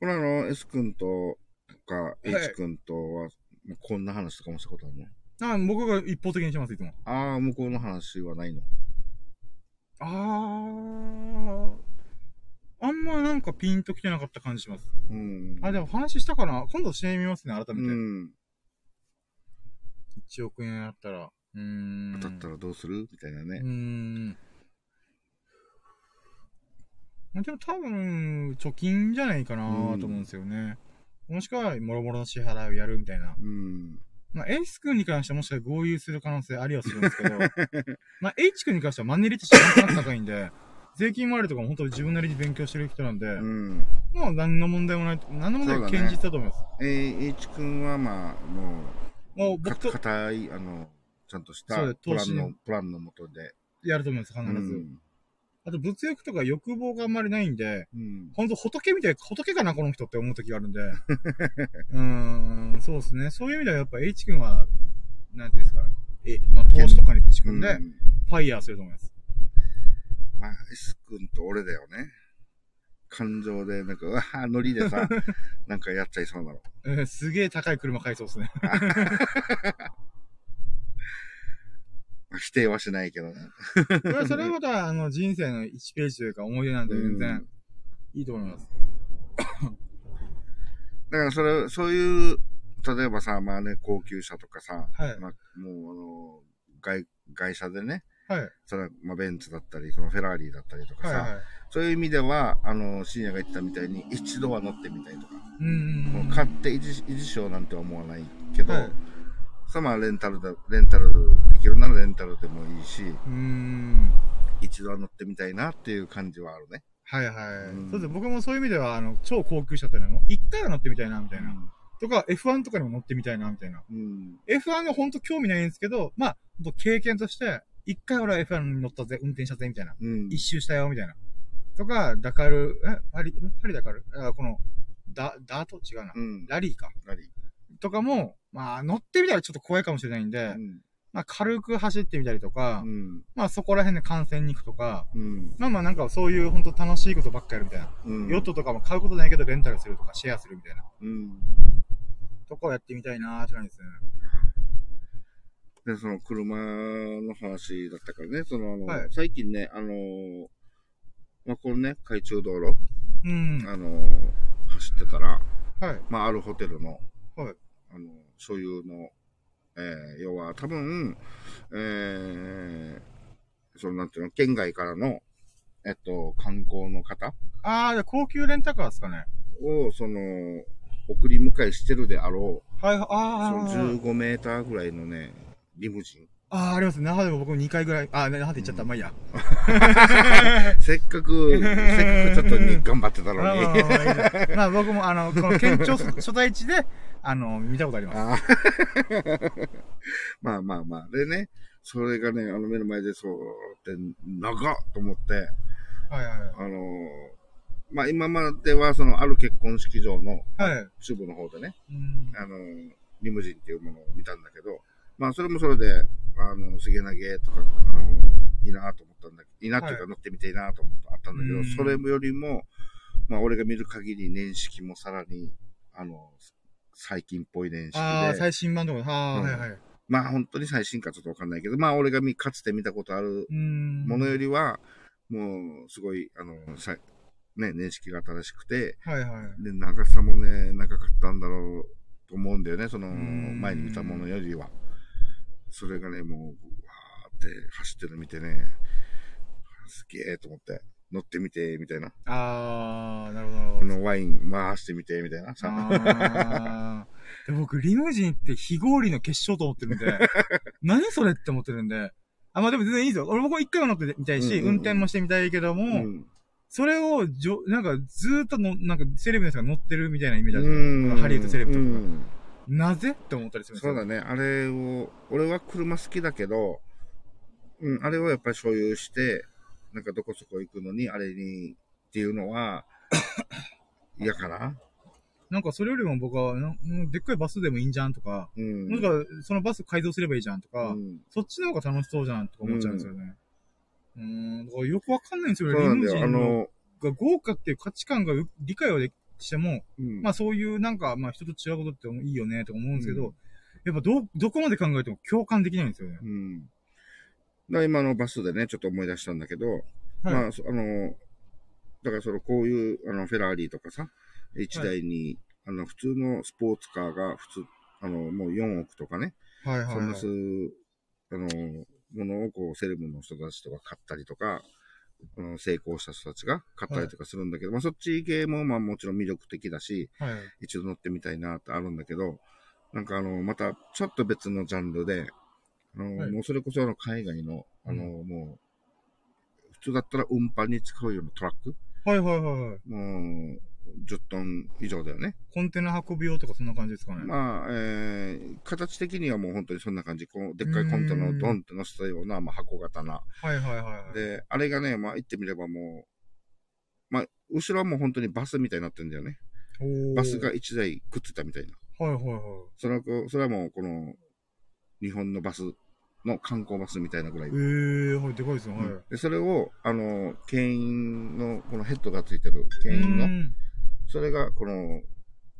これあの、S 君とかい H 君とは、まあこんな話とかもしたことあるの？あ僕が一方的にします、いつも。ああ、向こうの話はないの？あー、あんまなんかピンときてなかった感じします。うん。あ、でも話したかな今度してみますね、改めて。うん。1億円あったら。うーん。当たったらどうする？みたいなねうー。ん。でも多分、貯金じゃないかなと思うんですよね。もしくは、もろもろの支払いをやるみたいな。うん。まあ、S 君に関してはもしかしたら合流する可能性ありはするんですけど、まあ、H 君に関してはマネリティしてな高いんで、税金回りとかも本当に自分なりに勉強してる人なんで、うん。もう何の問題もない、何の問題も堅実だと思います。えー、H 君はまあ、もう、かもう僕と硬い、あの、ちゃんとしたプランの、プランのもとで。やると思います、必ず。うん。あと、物欲とか欲望があんまりないんで、うん。ほんと仏みたい、仏かな、この人って思う時があるんで。うーん、そうですね。そういう意味ではやっぱ H 君は、なんていうんですか、え、まあ、投資とかにぶち込んで、うんファイヤーすると思います。まあ、S 君と俺だよね。感情で、なんか、うわーノリでさ、なんかやっちゃいそうなの。えーすげえ高い車買いそうですね。否定はしないけどね。それはまた、あの、人生の1ページというか思い出なんで全然いいと思います。だからそれ、そういう、例えばさ、まあね、高級車とかさ、はいまあ、もうあの、外、外車でね、はい。それまあ、ベンツだったり、そのフェラーリだったりとかさ、はいはい。そういう意味では、あの、深夜が言ってたみたいに、一度は乗ってみたいとか、うんうんうん。買って維持維持しようなんて思わないけど、はいさまあレンタルだ、レンタルできるならレンタルでもいいし、うーん。一度は乗ってみたいなっていう感じはあるね。はいはい。うんそうです。僕もそういう意味では、あの、超高級車っていうのを、一回は乗ってみたいな、みたいな。とか、F1 とかにも乗ってみたいな、みたいな。うん。F1 がほんと興味ないんですけど、まあ、経験として、一回俺は F1 に乗ったぜ、運転したぜ、みたいな。うん。一周したよ、みたいな。とか、ダカル、え？パリ、パリダカル？あこの、ダ、ダート？違うな。うん。ラリーか。ラリー。とかも、まあ、乗ってみたらちょっと怖いかもしれないんで、うん。まあ、軽く走ってみたりとか、うん。まあ、そこら辺で観戦に行くとか、うん。まあまあ、なんかそういう本当楽しいことばっかやるみたいな。うん。ヨットとかも買うことないけど、レンタルするとか、シェアするみたいな。うん。とかをやってみたいなーって感じですね。で、その車の話だったからね、その、あの、はい最近ね、あのーまあ、このね、海中道路、うん。あのー走ってたら、はい。まあ、あるホテルの、はい。あの、所有の、えー、要は多分、えー、そのなんていうの、県外からの、えっと、観光の方あー、じゃあ高級レンタカーですかね。を、その、送り迎えしてるであろう、はい、そあのー。15メーターぐらいのね、リムジン。あー、あります。那覇でも僕2回ぐらい、あー、那覇で行っちゃった。うんまあいいや。せっかく、せっかくちょっとに頑張ってたのに。まあ僕もあの、この県庁 所在地で、あの、見たことあります。まあまあまあ。でね、それがね、あの目の前でそうって、長っと思って、はいはいあのーまあ今まではそのある結婚式場のはい。はい。主部の方でね、うん。あのーリムジンっていうものを見たんだけど、まあそれもそれで、あの、すげ投げとか、あのーいいなと思ったんだけど、いいなっていうかは乗ってみていいなと思った、あったんだけど、うんそれよりも、まあ俺が見る限り年式もさらに、あの、最近っぽい年式あー、で、最新版とか、はー、うんはいはい。まあ本当に最新かちょっとわかんないけど、まあ俺が見かつて見たことあるうーん。ものよりは、もう、すごい、あの、さね、年式が正しくて、はいはい。で、長さもね、長かったんだろうと思うんだよね、その、ん前に見たものよりは。それがね、もう、わーって走ってるの見てね、すげえと思って、乗ってみて、みたいな。あー、なるほどこど。のワイン回してみて、みたいなさ。あーで僕、リムジンって非合理の結晶と思ってるんで、何それって思ってるんで、あ、まあでも全然いいですよ。俺僕一回は乗ってみたいし、うんうんうん運転もしてみたいけども、うん。それをじょ、なんかずーっとの、なんかセレブの人が乗ってるみたいなイメージあるうんん。ハリウッドセレブとかうんなぜって思ったりするんですよ。そうだね。あれを、俺は車好きだけど、うん、あれをやっぱり所有して、なんかどこそこ行くのに、あれにっていうのは、嫌かな？なんかそれよりも僕は、なうんでっかいバスでもいいんじゃんとか、うん。なんかそのバス改造すればいいじゃんとか、うん、そっちの方が楽しそうじゃんとか思っちゃうんですよね。うーん、だからよくわかんないんですよそうね。なんだよ。あリムジンのの、が豪華っていう価値観がよ理解はでしても、うん、まあそういうなんか、まあ人と違うことっていいよねとか思うんですけど、うんやっぱど、どこまで考えても共感できないんですよね。うん。だ今のバスでね、ちょっと思い出したんだけど、はい。まあ、そあの、だからその、こういう、あの、フェラーリとかさ、1台に、あの、普通のスポーツカーが普通、あの、もう4億とかね、はいはい、はい。そんなす、あの、ものをこう、セレブの人たちとか買ったりとか、あの成功した人たちが買ったりとかするんだけど、まあそっち系もまあもちろん魅力的だし、はい。一度乗ってみたいなってあるんだけど、なんかあの、またちょっと別のジャンルで、あの、はいもうそれこそあの海外の、あの、うもう、普通だったら運搬に使うようなトラック、はいはいはいはい。もう、10トン以上だよね。コンテナ運び用とかそんな感じですかね。まあ、えー、形的にはもう本当にそんな感じ。こう、でっかいコンテナをドンって乗せたような、まあ箱型な。はいはいはいはい。で、あれがね、まあ言ってみればもう、まあ、後ろはもう本当にバスみたいになってるんだよね。バスが1台くっついたみたいな。はいはいはい。それはそれはもうこの、日本のバスの観光バスみたいなぐらい。ええー、はい、でかいですよ、はい。うんで、それを、あの、牽引の、このヘッドがついてる牽引の、それがこの、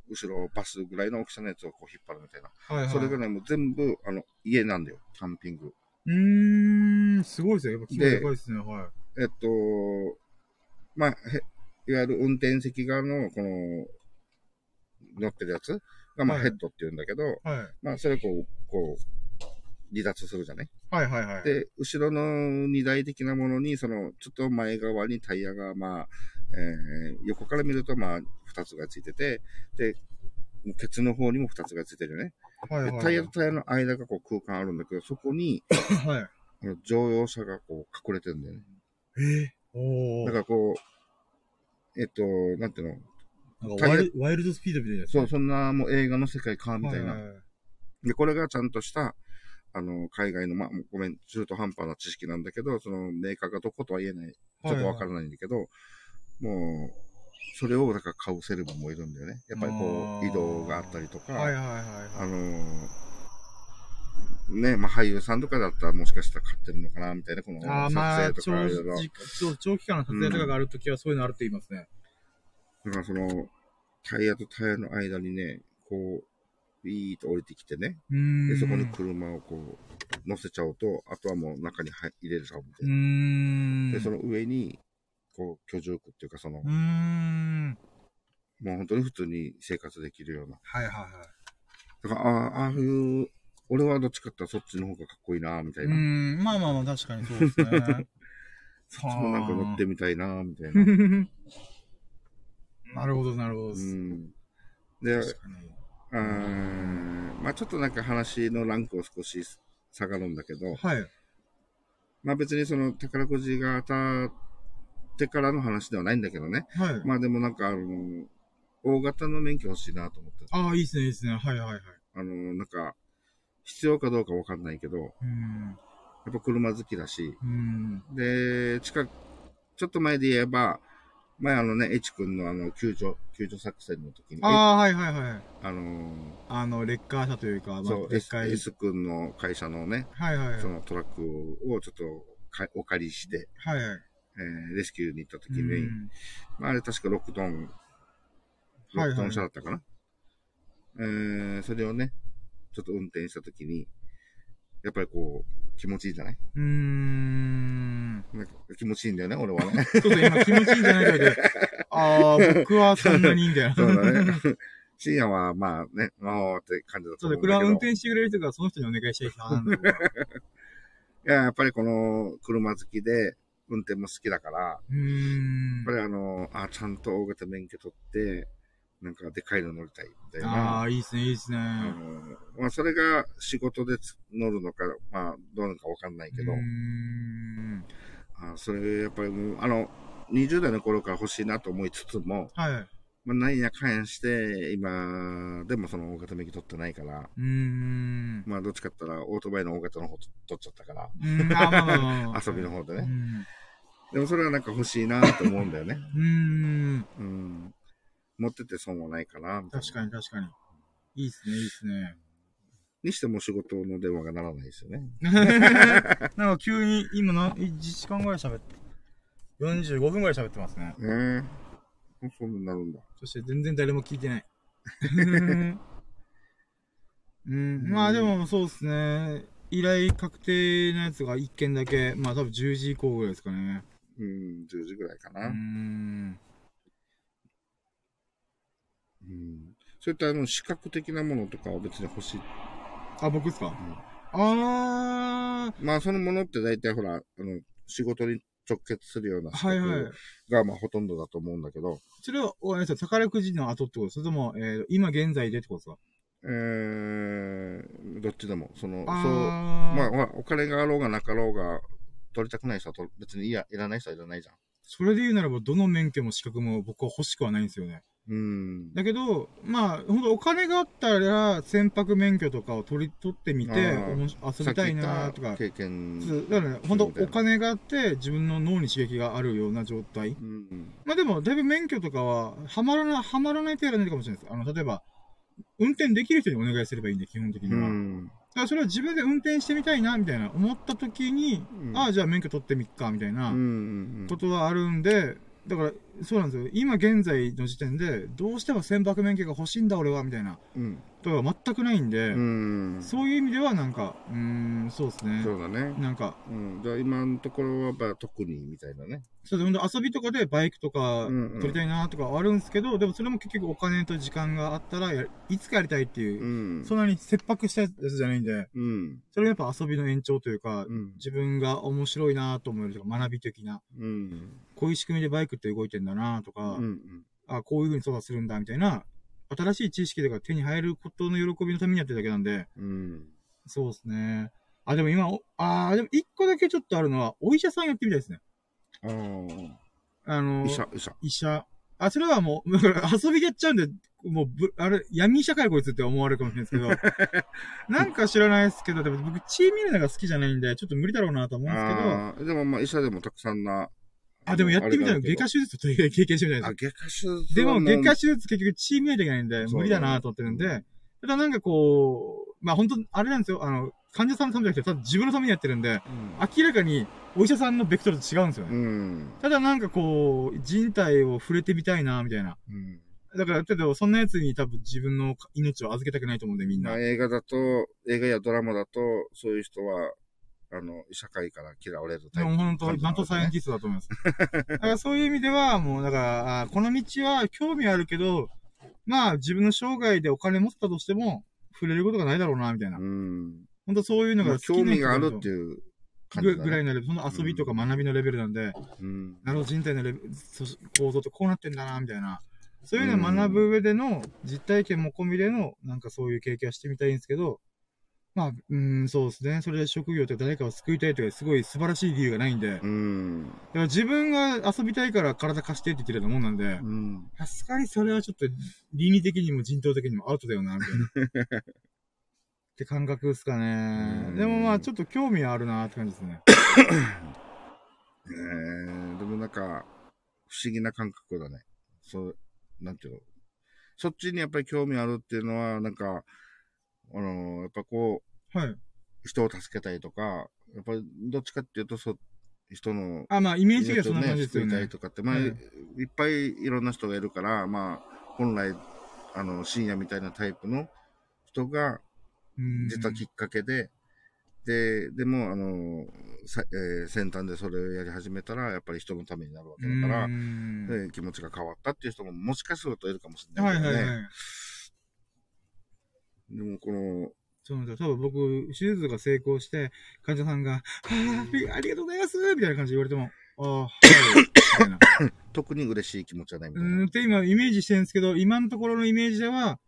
後ろバスぐらいの大きさのやつをこう引っ張るみたいな。はいはい。それがね、もう全部、あの、家なんだよ。キャンピング。うーん、すごいですよ。やっぱ規模でかいですね。はえっと、まあ、へいわゆる運転席側の、この、乗ってるやつが、まあ、はいヘッドって言うんだけど、い。はい。まあ、それこう、こう、離脱するじゃない？はいはいはい。で、後ろの荷台的なものに、その、ちょっと前側にタイヤが、まあ、えー横から見ると、まあ、二つがついてて、で、ケツの方にも二つがついてるよね。はいはい。でタイヤとタイヤの間がこう空間あるんだけど、そこに、はい。あの乗用車がこう隠れてるんだよね。えー、おーだからこう、えっと、なんていうの？なんかワイルワイルドスピードみたいなやつ。そう、そんなもう映画の世界か、みたいな。はいはいはいで、これがちゃんとした、あの、海外の、まあ、ごめん、中途半端な知識なんだけど、そのメーカーがどことは言えない。ちょっとわからないんだけど、もう、それを、だから買うセレブもいるんだよね。やっぱりこう、移動があったりとか、はいはいはいあはい。のーね、まあ俳優さんとかだったらもしかしたら買ってるのかな、みたいな、この撮まあ、影と長かいろいろ。時長長期間の撮影とかがあるときはそういうのあるって言いますね。だからその、タイヤとタイヤの間にね、こう、ビーッと降りてきてね。で、そこに車をこう、乗せちゃうと、あとはもう中に入入れるちゃうみたいな。ん。で、その上に、こう、居住区っていうか、その、うーん。もう本当に普通に生活できるような。はいはいはい。だから、ああ、ああいう、俺はどっちかってそっちの方がかっこいいな、みたいうな。ーん。まあまあまあ、確かにそうですね。そっちもなんか乗ってみたいな、みたいな。なるほど、なるほどです。うん。で。あーまあちょっとなんか話のランクを少し下がるんだけど、はい。まあ別にその宝くじが当たってからの話ではないんだけどね。はい。まあでもなんかあの、大型の免許欲しいなと思って。ああ、いいですね、いいですね。はいはいはい。あの、なんか、必要かどうかわかんないけど、やうん。っぱ車好きだし、うん。で、近く、ちょっと前で言えば、前あのね、H 君のあの、救助、救助作戦の時に、ああ、はいはいはい。あのあの、レッカー車というか、まあ、そう、でっ S, かい。S 君の会社のね、はいはいはい。そのトラックをちょっとかお借りして、はいはい。えーレスキューに行った時うに、んまあ、あれ確か6トン、はいはい6トン車だったかな。えー、それをね、ちょっと運転した時に、やっぱりこう、気持ちいいじゃない？うーん。なんか気持ちいいんだよね、俺はね。ちょっと今気持ちいいんじゃないかで、ああ、僕はそんなにいいんだよ。そうだね。深夜はまあね、まあって感じだとそうだ。車運転してくれる人がその人にお願いしたい人な。いや、やっぱりこの車好きで、運転も好きだから、やっぱ。りあの、あ、ちゃんと大型免許取って、なんかでかいの乗りたいみたいな。ああ、いいですね、いいですね。あのまあ、それが仕事でつ乗るのか、まあ、どうなのかわかんないけど、うーん。あそれやっぱりもう、あの、20代の頃から欲しいなと思いつつも、はい。まあ、なんやかんやして、今、でもその大型免許取ってないから、うーん。まあ、どっちかって言ったら、オートバイの大型の方取っちゃったから。遊びの方でね。うん。でもそれはなんか欲しいなと思うんだよね。うーん。うん。持ってて損はないかな、確かに確かに。いいっすね、いいっすね。にしても仕事の電話がならないですよね。なんか急に今な、1時間ぐらい喋って、45分ぐらい喋ってますね。ねえ。そんなになるんだ。そして全然誰も聞いてない。うん、まあでもそうですね。依頼確定のやつが1件だけ、まあ多分10時以降ぐらいですかね。うん、10時ぐらいかうな。ん。うん。そういったあの、視覚的なものとかは別に欲しい。あ、僕ですか、あー、まあ、そのものって大体ほら、あの、仕事に直結するような視はいはい覚。が、まあ、ほとんどだと思うんだけど、それは、宝くじの後ってこと？それとも、えー、今現在でってことですか？えー、どっちでも、その、そう、まあ、ほら、お金があろうがなかろうが、取りたくない人はと別にいや、いらない人はいらないじゃん。それで言うならば、どの免許も資格も僕は欲しくはないんですよね。うん。だけど、まあ、本当お金があったら、船舶免許とかを取り、取ってみて、遊びたいなとか。経験。だからね、本当お金があって、自分の脳に刺激があるような状態。うん。まあでも、だいぶ免許とかは、はまらない、はまらないとやらないかもしれないです。あの、例えば、運転できる人にお願いすればいいんで、基本的にうは。だん。からそれは自分で運転してみたいな、みたいな、思った時に、うんああ、じゃあ免許取ってみっか、みたいなうん。ことはあるんで、だから、そうなんですよ。今現在の時点で、どうしても船舶免許が欲しいんだ俺は、みたいな。うん。とか全くないんで、うん。そういう意味ではなんか、うーん、そうですね。そうだね。なんか、うん。じゃあ今のところはやっぱ特にみたいなね。そうほんと遊びとかでバイクとかうんうん撮りたいなとかあるんですけど、でもそれも結局お金と時間があったらや、いつかやりたいっていうう、ん。そんなに切迫したやつじゃないんで、うん。それがやっぱ遊びの延長というか、うん。自分が面白いなと思えるとか、学び的な、うん。こういう仕組みでバイクって動いてんだなとか、うん。あ、こういう風に操作するんだみたいな、新しい知識とか手に入ることの喜びのためにやってるだけなんで、うん。そうですね。あ、でも今、おあーでも一個だけちょっとあるのは、お医者さんやってみたいですね。ああ。あの、医者、医者。医者。あ、それはもう、だから遊びでやっちゃうんで、もうぶ、あれ、闇医者かよこいつって思われるかもしれないですけど、なんか知らないですけど、でも僕血見るのが好きじゃないんで、ちょっと無理だろうなと思うんですけど、ああ。でもまあ医者でもたくさんな。あ、でもやってみたいの、外科手手術と経験してみたいあ、です。外科手術？でも、外科手術結局血見ないといけないんで、無理だなと思ってるんで、ただなんかこう、まあ本当あれなんですよ、あの、患者さんのためじゃなくて、ただ自分のためにやってるんで、明らかにお医者さんのベクトルと違うんですよね。うん。ただなんかこう、人体を触れてみたいな、みたいな。うん。だから、けど、そんな奴に多分自分の命を預けたくないと思うんで、みんな。まあ映画だと、映画やドラマだと、そういう人は、あの、社会から嫌われるタイプ。本当、マントサイエンティストだと思います。だからそういう意味では、もう、だから、あこの道は興味あるけど、まあ、自分の生涯でお金持ってたとしても、触れることがないだろうな、みたいな。うん。本当そういうのまあが好きな興味がある人っていう感ぐじだ、ね。ぐらいのレベル、その遊びとか学びのレベルなんで、うん。なるほど、人体のレベル、そ構造ってこうなってんだな、みたいな。そういうのを学ぶ上での、実体験も込みでの、なんかそういう経験はしてみたいんですけど、まあ、うーん、そうですね。それで職業とか誰かを救いたいというすごい素晴らしい理由がないんで、だかうん。ら自分が遊びたいから体貸してって言ってるようなもんなんでう、ん。さすがにそれはちょっと倫理的にも人道的にもアウトだよな、みたいな。って感覚ですかねう。んでもまあ、ちょっと興味はあるなって感じですね。えー、でもなんか、不思議な感覚だね。そう、なんていうの。そっちにやっぱり興味あるっていうのは、なんか、あのやっぱこう、はい。人を助けたいとか、やっぱりどっちかっていうと、そう、人のあ、まあ、イメージがそんな感じですよ救いたね。いとかって、まあ、はいいっぱいいろんな人がいるから、まあ、本来、あの、深夜みたいなタイプの人が、うん実はきっかけで、で、でも、あの、さえー先端でそれをやり始めたら、やっぱり人のためになるわけだから気持ちが変わったっていう人ももしかするといるかもしれはないいけどね。はいはい。でも、この、そうなんだよ。多分僕、手術が成功して、患者さんが、はぁ、ありがとうございますみたいな感じで言われても、ああ、はい、みたいな。特に嬉しい気持ちはないみうたいな。ーんって今イメージしてるんですけど、今のところのイメージでは、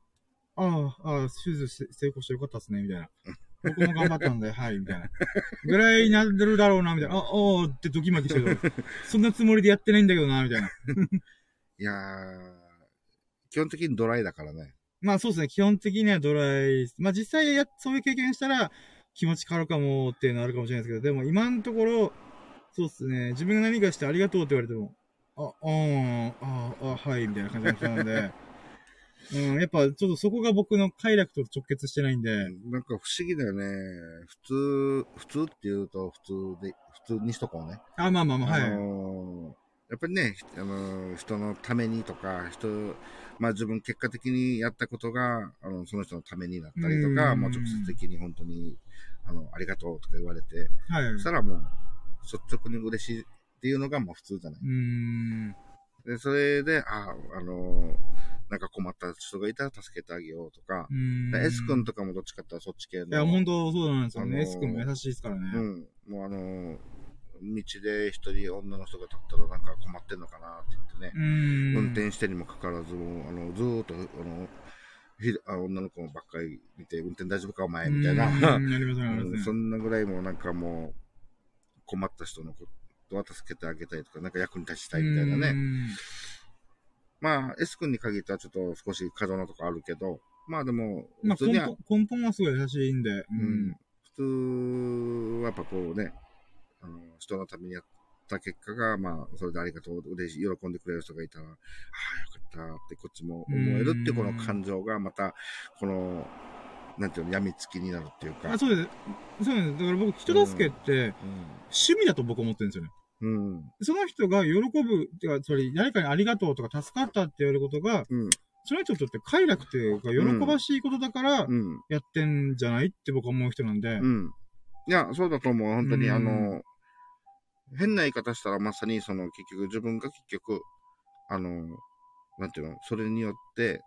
ああ、ああ、手術成功してよかったですね、みたいな。僕も頑張ったんで、はい、みたいな。ぐらいになるだろうな、みたいな。あ、ああ、ってドキマキしてる。そんなつもりでやってないんだけどな、みたいな。いやー、基本的にドライだからね。まあそうですね、基本的にはドライ。まあ実際や、そういう経験したら気持ち変わるかもっていうのはあるかもしれないですけど、でも今のところ、そうですね、自分が何かしてありがとうって言われても、あ、ああ、あ、あ、はい、みたいな感じの人なんで、うん、やっぱちょっとそこが僕の快楽と直結してないんで、なんか不思議だよね。普通、普通って言うと普通で、普通にしとこうね。あ、まあまあまあ、はい。あのーやっぱりね、あのー人のためにとか、人、まあ自分結果的にやったことが、あの、その人のためになったりとか、うんまあ直接的に本当に、あの、ありがとうとか言われて、はい。そしたらもう、率直に嬉しいっていうのがまあ普通じゃない。うーん。で、それで、あ、あのーなんか困った人がいたら助けてあげようとか S 君とかもどっちかってそっち系の。いや、本当そうなんですよね。あのー S 君も優しいですからね。うん。もうあのー道で一人女の人が立ったらなんか困ってんのかなって言ってね。運転してにもかかわらず、あの、ずーっと、あの、ひあ女の子ばっかり見て、運転大丈夫かお前みたいな。そんなぐらいもうなんかもう、困った人のことは助けてあげたいとか、なんか役に立ちたいみたいなね。まあ、S 君に限ってはちょっと少し過剰なとこあるけど、まあでも、まあ根本、はすごい優しいんで。ううん。普通はやっぱこうね、あの、人のためにやった結果が、まあ、それでありがとう、嬉しい、喜んでくれる人がいたら、ああ、よかったってこっちも思えるってこの感情が、また、この、なんていうの、病みつきになるっていうか。あそうです。そうです。だから僕、人助けって、趣味だと僕思ってるんですよね。うん。その人が喜ぶ、てか、それ、誰かにありがとうとか助かったって言われることが、うん。その人にとって快楽っていうか、喜ばしいことだからう、ん。やってんじゃないって僕は思う人なんで。うん。いや、そうだと思う。本当に、うんあの、変な言い方したらまさにその結局自分が結局、あの、なんていうの、それによって、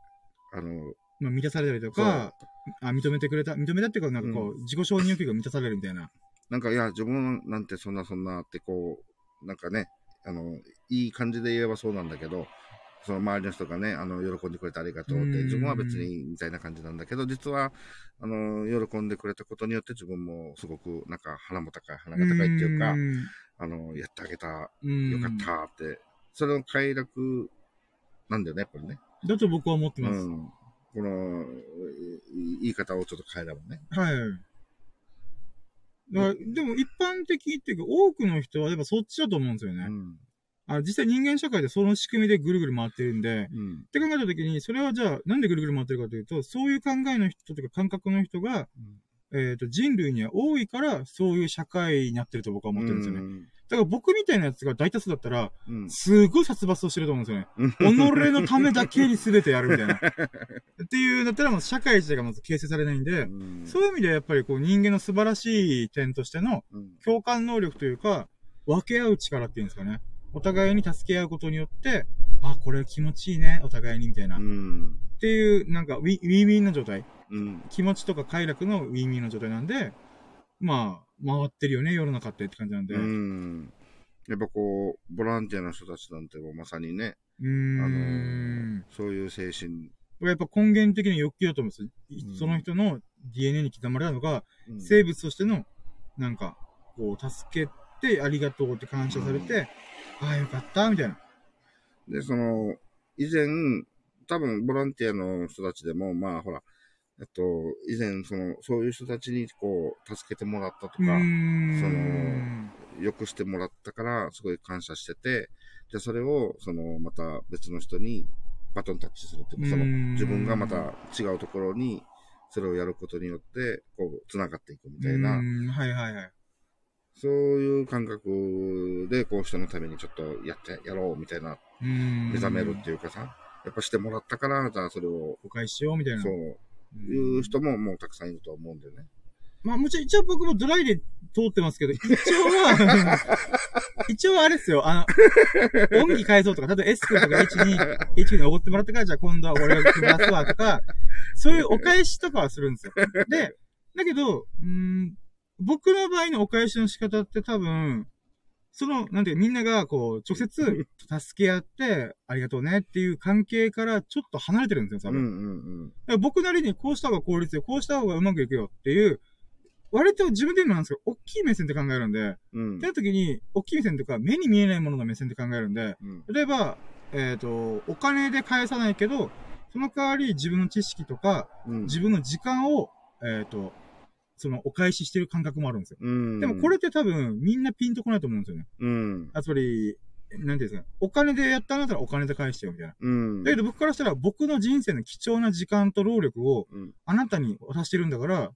あの、まあ、満たされたりとか、あ、認めてくれた、認めたっていうか、なんかこう、自己承認欲求が満たされるみたいな。なんか、いや、自分なんてそんなそんなってこう、なんかね、あの、いい感じで言えばそうなんだけど、その周りの人がね、あの、喜んでくれてありがとうって、うん自分は別にみたいな感じなんだけど、実は、あの、喜んでくれたことによって自分もすごく、なんか鼻も高い、鼻が高いっていうか、んあの、やってあげた、うんよかったって、それの快楽なんだよね、やっぱりね。だと僕は思ってうます。ん。この、い言い方をちょっと変えればね。はい。だから、でも一般的っていうか、多くの人はやっぱそっちだと思うんですよね。うん。あ実際人間社会でその仕組みでぐるぐる回ってるんで、うん。って考えたときに、それはじゃあ、なんでぐるぐる回ってるかというと、そういう考えの人とか感覚の人が、えっ、と、人類には多いから、そういう社会になってると僕は思ってるんですよね。だから僕みたいなやつが大多数だったら、うん。すごい殺伐としてると思うんですよね。うん。己のためだけに全てやるみたいな。っていうんだったら、もう社会自体がまず形成されないんで、うんそういう意味ではやっぱりこう人間の素晴らしい点としてのうん共感能力というか、分け合う力っていうんですかね。お互いに助け合うことによって、あ、これ気持ちいいね、お互いにみたいな。っうん。ていう、なんかウィ、ウィンウィンの状態。うん。気持ちとか快楽のウィンウィンの状態なんで、まあ、回ってるよね、世の中ってって感じなんで。ううん。やっぱこう、ボランティアの人たちなんてもうまさにね、ーん。あのーそういう精神。やっぱ根源的な欲求だと思うんですうんその人の DNA に刻まれたのが、うん生物としての、なんか、こう、助けてありがとうって感謝されて、ああ、よかった、みたいな。で、その、以前、多分ボランティアの人たちでも、まあほら、えっと、以前、その、そういう人たちにこう、助けてもらったとか、ん。良くしてもらったから、すごい感謝してて、じゃあそれを、その、また別の人にバトンタッチするっていうか、その、うん自分がまた違うところに、それをやることによって、こう、繋がっていくみたいうな、はいはいはい。そういう感覚で、こう、人のためにちょっとやって、やろうみたいな。目覚めるっていうかさ、やっぱしてもらったから、じゃあそれを、誤解しよう、みたいな。そう、うんいう人ももうたくさんいると思うんだよね。まあもちろん、一応僕もドライで通ってますけど、一応は、一応はあれですよ、あの、音儀改造とか、例えば S 君とか H に、H におごってもらったから、じゃあ今度は俺が配らすわとか、そういうお返しとかはするんですよ。で、だけど、うーん、僕の場合のお返しの仕方って多分、その、なんていうかみんながこう、直接助け合って、ありがとうねっていう関係からちょっと離れてるんですよ、多うん分。うんだから僕なりにこうした方が効率よ、こうした方がうまくいくよっていう、割と自分で言うのなんですけど、大きい目線で考えるんで、うん。ってな時に、大きい目線とか、目に見えないものの目線で考えるんで、うん。例えば、えっ、と、お金で返さないけど、その代わり自分の知識とか、うん。自分の時間を、えっ、と、その、お返ししてる感覚もあるんですよ。うん。でもこれって多分、みんなピンとこないと思うんですよね。うん。あつまり、なんていうんですか、お金でやったんだったらお金で返してよ、みたいな。うん。だけど僕からしたら、僕の人生の貴重な時間と労力を、うん。あなたに渡してるんだから、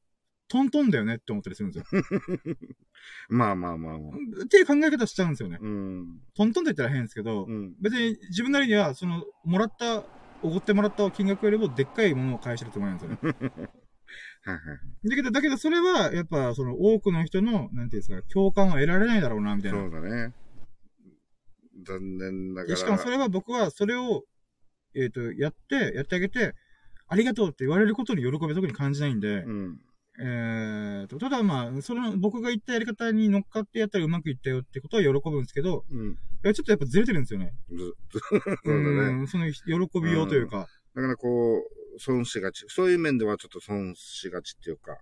トントンだよねって思ったりするんですよ。まあまあまあまあ。っていう考え方しちゃうんですよね。うん。トントンって言ったら変ですけど、うん。別に自分なりには、その、もらった、おごってもらった金額よりもでっかいものを返してるつもりなんですよね。はいはい。だけど、だけどそれは、やっぱ、その、多くの人の、なんていうんですか、共感を得られないだろうな、みたいな。そうだね。残念ながら。でしかもそれは僕は、それを、えっ、と、やって、やってあげて、ありがとうって言われることに喜びは特に感じないんで、うん。えーと、ただまあ、その、僕が言ったやり方に乗っかってやったらうまくいったよってことは喜ぶんですけど、うん。ちょっとやっぱずれてるんですよね。ず そうだね。んその喜びようというか。だからこう、損しがち。そういう面ではちょっと損しがちっていうか。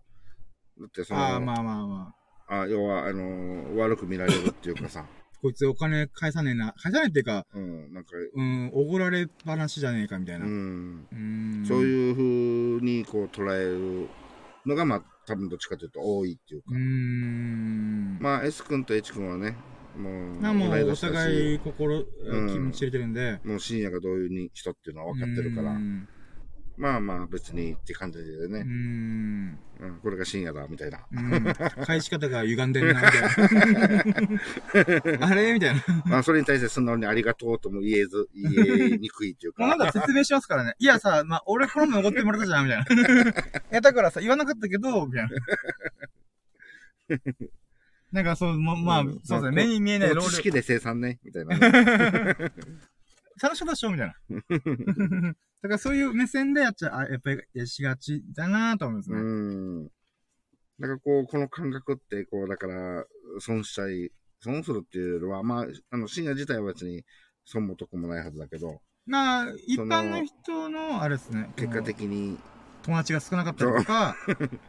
だってその、ああ、まあまあまあ。あ要は、あのー悪く見られるっていうかさ。こいつお金返さねえな。返さねえっていうか、うん、なんか、うん、おごられ話じゃねえかみたいな。ううんん。んそういう風にこう捉えるのが、まあ、多分どっちかというと多いっていうか。うーん。まあ、S 君と H 君はね、もう、まあもうお互い心、うん気持ち入れてるんで。もう深夜がどういうに人っていうのは分かってるからう、んまあまあ別にって感じでうーね、ん。うん、これが深夜だ、みたいな。うん。返し方が歪んでるな、みたいな。あれみたいな。まあそれに対して素直にありがとうとも言えず、言えにくいっていうか。もうなんか説明しますからね。いやさ、まあ、俺この前怒ってもらったじゃん、みたいな。いや、だからさ、言わなかったけど、みたいな。なんかそう、ま、まあ、うんそうですね。まあ目に見えない労力。この知識で生産ね、みたいな。楽しかったでしょみたいな。だからそういう目線でやっちゃ、あ、やっぱりやしがちだなと思うんですうね。ん。なんかこう、この感覚って、こう、だから、損しちゃい、損するっていうよりは、まあ、あの、深夜自体は別に損も得もないはずだけど、まあ、一般の人の、あれですね。結果的に、友達が少なかったりとか、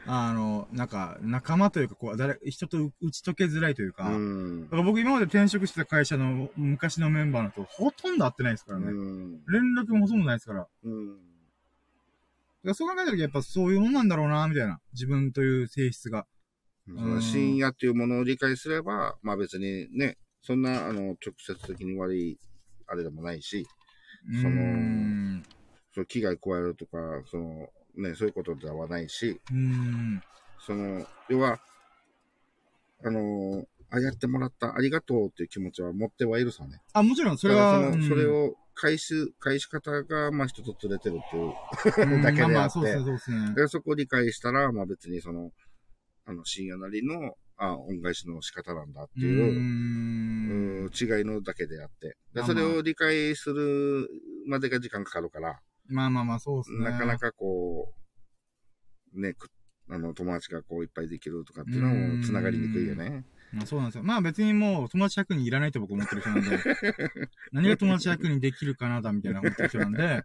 あの、なんか、仲間というか、こう、誰、人と打ち解けづらいというか、うんだ。から僕今まで転職してた会社の昔のメンバーのとほとんど会ってないですからね。うん。連絡もほとんどないですから。だかうん。らそう考えたときやっぱそういうもんなんだろうな、みたいな。自分という性質が。その深夜っていうものを理解すれば、まあ別にね、そんな、あの、直接的に悪い、あれでもないし、その。その危害加えるとか、その、ね、そういうことではないし。その、要は、あの、あ、やってもらった、ありがとうっていう気持ちは持ってはいるさね。あ、もちろん、それは、その、うんそれを返し、返し方が、まあ人とずれてるっていううん だけであって、まあまあ、そうですね、そうですね。でそこを理解したら、まあ別にその、あの、深夜なりの、あ、恩返しの仕方なんだっていう、うんん。違いのだけであって。でそれを理解するまでが時間かかるから、まあまあまあ、そうですね。なかなかこう、ね、くあの、友達がこういっぱいできるとかっていうのはもう繋がりにくいよね。まあそうなんですよ。まあ別にもう友達100人いらないと僕思ってる人なんで、何が友達100人できるかなだみたいな思ってる人なんで、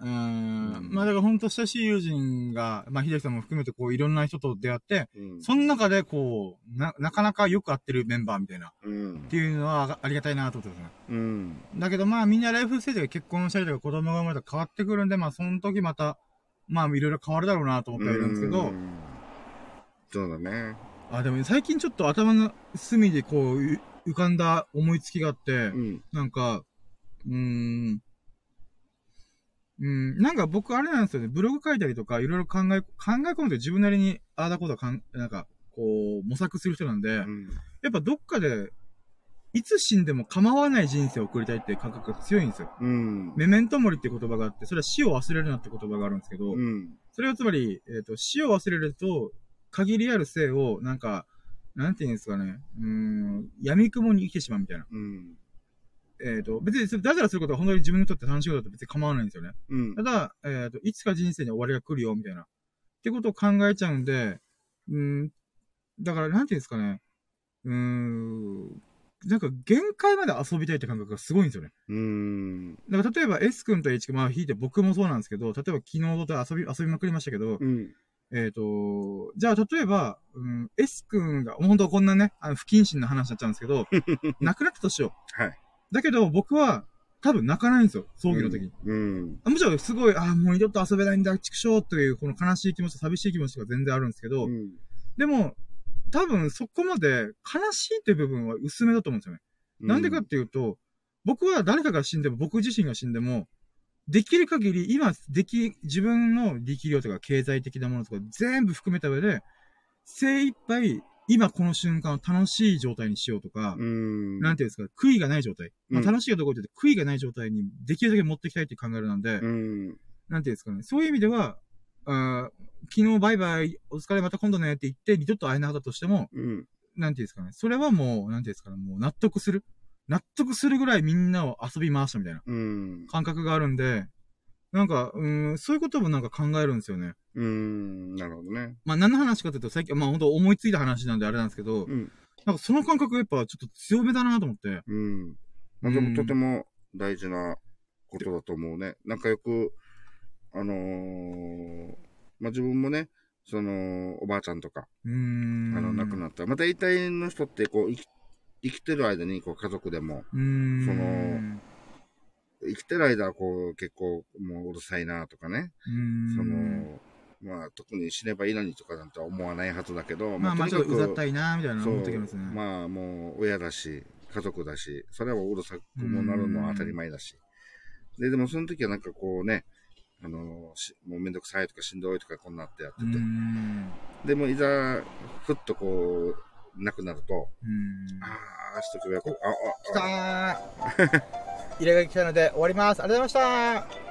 うーん、まあだから本当親しい友人が、まあ秀樹さんも含めてこういろんな人と出会って、うん。その中でこう、な、なかなかよく合ってるメンバーみたいな、っうん。ていうのはありがたいなと思ってますね。うん。だけどまあみんなライフステージが結婚したりとか子供が生まれたら変わってくるんで、まあその時また、まあいろいろ変わるだろうなと思ってはいるんですけど、うんそうだね。あ、でも最近ちょっと頭の隅でこう、う浮かんだ思いつきがあって、うん。なんか、うーん、うん、なんか僕あれなんですよね、ブログ書いたりとか、いろいろ考え、考え込んで自分なりに、ああだこうだかん、なんか、こう、模索する人なんで、うん。やっぱどっかで、いつ死んでも構わない人生を送りたいっていう感覚が強いんですよ。うん。メメントモリって言葉があって、それは死を忘れるなって言葉があるんですけど、うん。それはつまり、えっ、と、死を忘れると、限りある生を、なんか、なんて言うんですかね、うーん、闇雲に生きてしまうみたいな。うん。えっ、と、別にだからすることは本当に自分にとって楽しいことだと別に構わないんですよね。うんた。だ、えっ、と、いつか人生に終わりが来るよ、みたいな。ってことを考えちゃうんで、うーん、だから、なんて言うんですかね、うーん、なんか限界まで遊びたいって感覚がすごいんですよね。うん。だから例えば S 君と H 君、まあ引いて僕もそうなんですけど、例えば昨日と遊び、遊びまくりましたけど、うん。えっ、と、じゃあ例えば、うん、S 君が、本当こんなね、あの不謹慎な話になっちゃうんですけど、亡くなったとしよう。はい。だけど僕は多分泣かないんですよ、葬儀の時に。うん。あもちろんすごい、ああ、もう二度と遊べないんだ、畜生という、この悲しい気持ち、寂しい気持ちが全然あるんですけど、うん。でも、多分そこまで悲しいっていう部分は薄めだと思うんですよね。なんでかっていうと、僕は誰かが死んでも、僕自身が死んでも、できる限り、今、でき、自分の力量とか経済的なものとか全部含めた上で、精一杯、今この瞬間を楽しい状態にしようとか、うん。なんていうんですか、悔いがない状態。まあ、うん楽しいというと、悔いがない状態にできるだけ持っていきたいっていう考えなんで、うん。なんていうんですかね、そういう意味では、あー昨日バイバイ、お疲れまた今度ねって言って、二度と会えなかったとしても、うん。なんていうんですかね、それはもう、なんていうんですかね、もう納得する。納得するぐらいみんなを遊び回したみたいなうん。感覚があるんで、なんか、うーん、そういうこともなんか考えるんですよね。うん。なるほどね。まあ何の話かというと、最近、まあ本当思いついた話なんであれなんですけど、うん。なんかその感覚やっぱちょっと強めだなと思って。うん。まあ、でもとても大事なことだと思うね。なんかよく、あのーまあ、自分もね、その、おばあちゃんとか。あの、亡くなった。まあ、大体の人って、こう、生き、生きてる間に、こう、家族でも。その生きてる間は、こう、結構、もううるさいなとかね。その、まあ、特に死ねばいいのにとかなんて思わないはずだけど、まあまあちょっとうざったいいなみたいな思ってきますね。まあ、もう、親だし、家族だし、それはうるさくもなるのは当たり前だし。で、でもその時はなんかこうね、あの、しもうめんどくさいとかしんどいとかこんなってやってうて。ん。でもいざ、ふっとこう、なくなると、うん。ああ、しとけばよかった。あ、来たー 入れが来たので終わります。ありがとうございました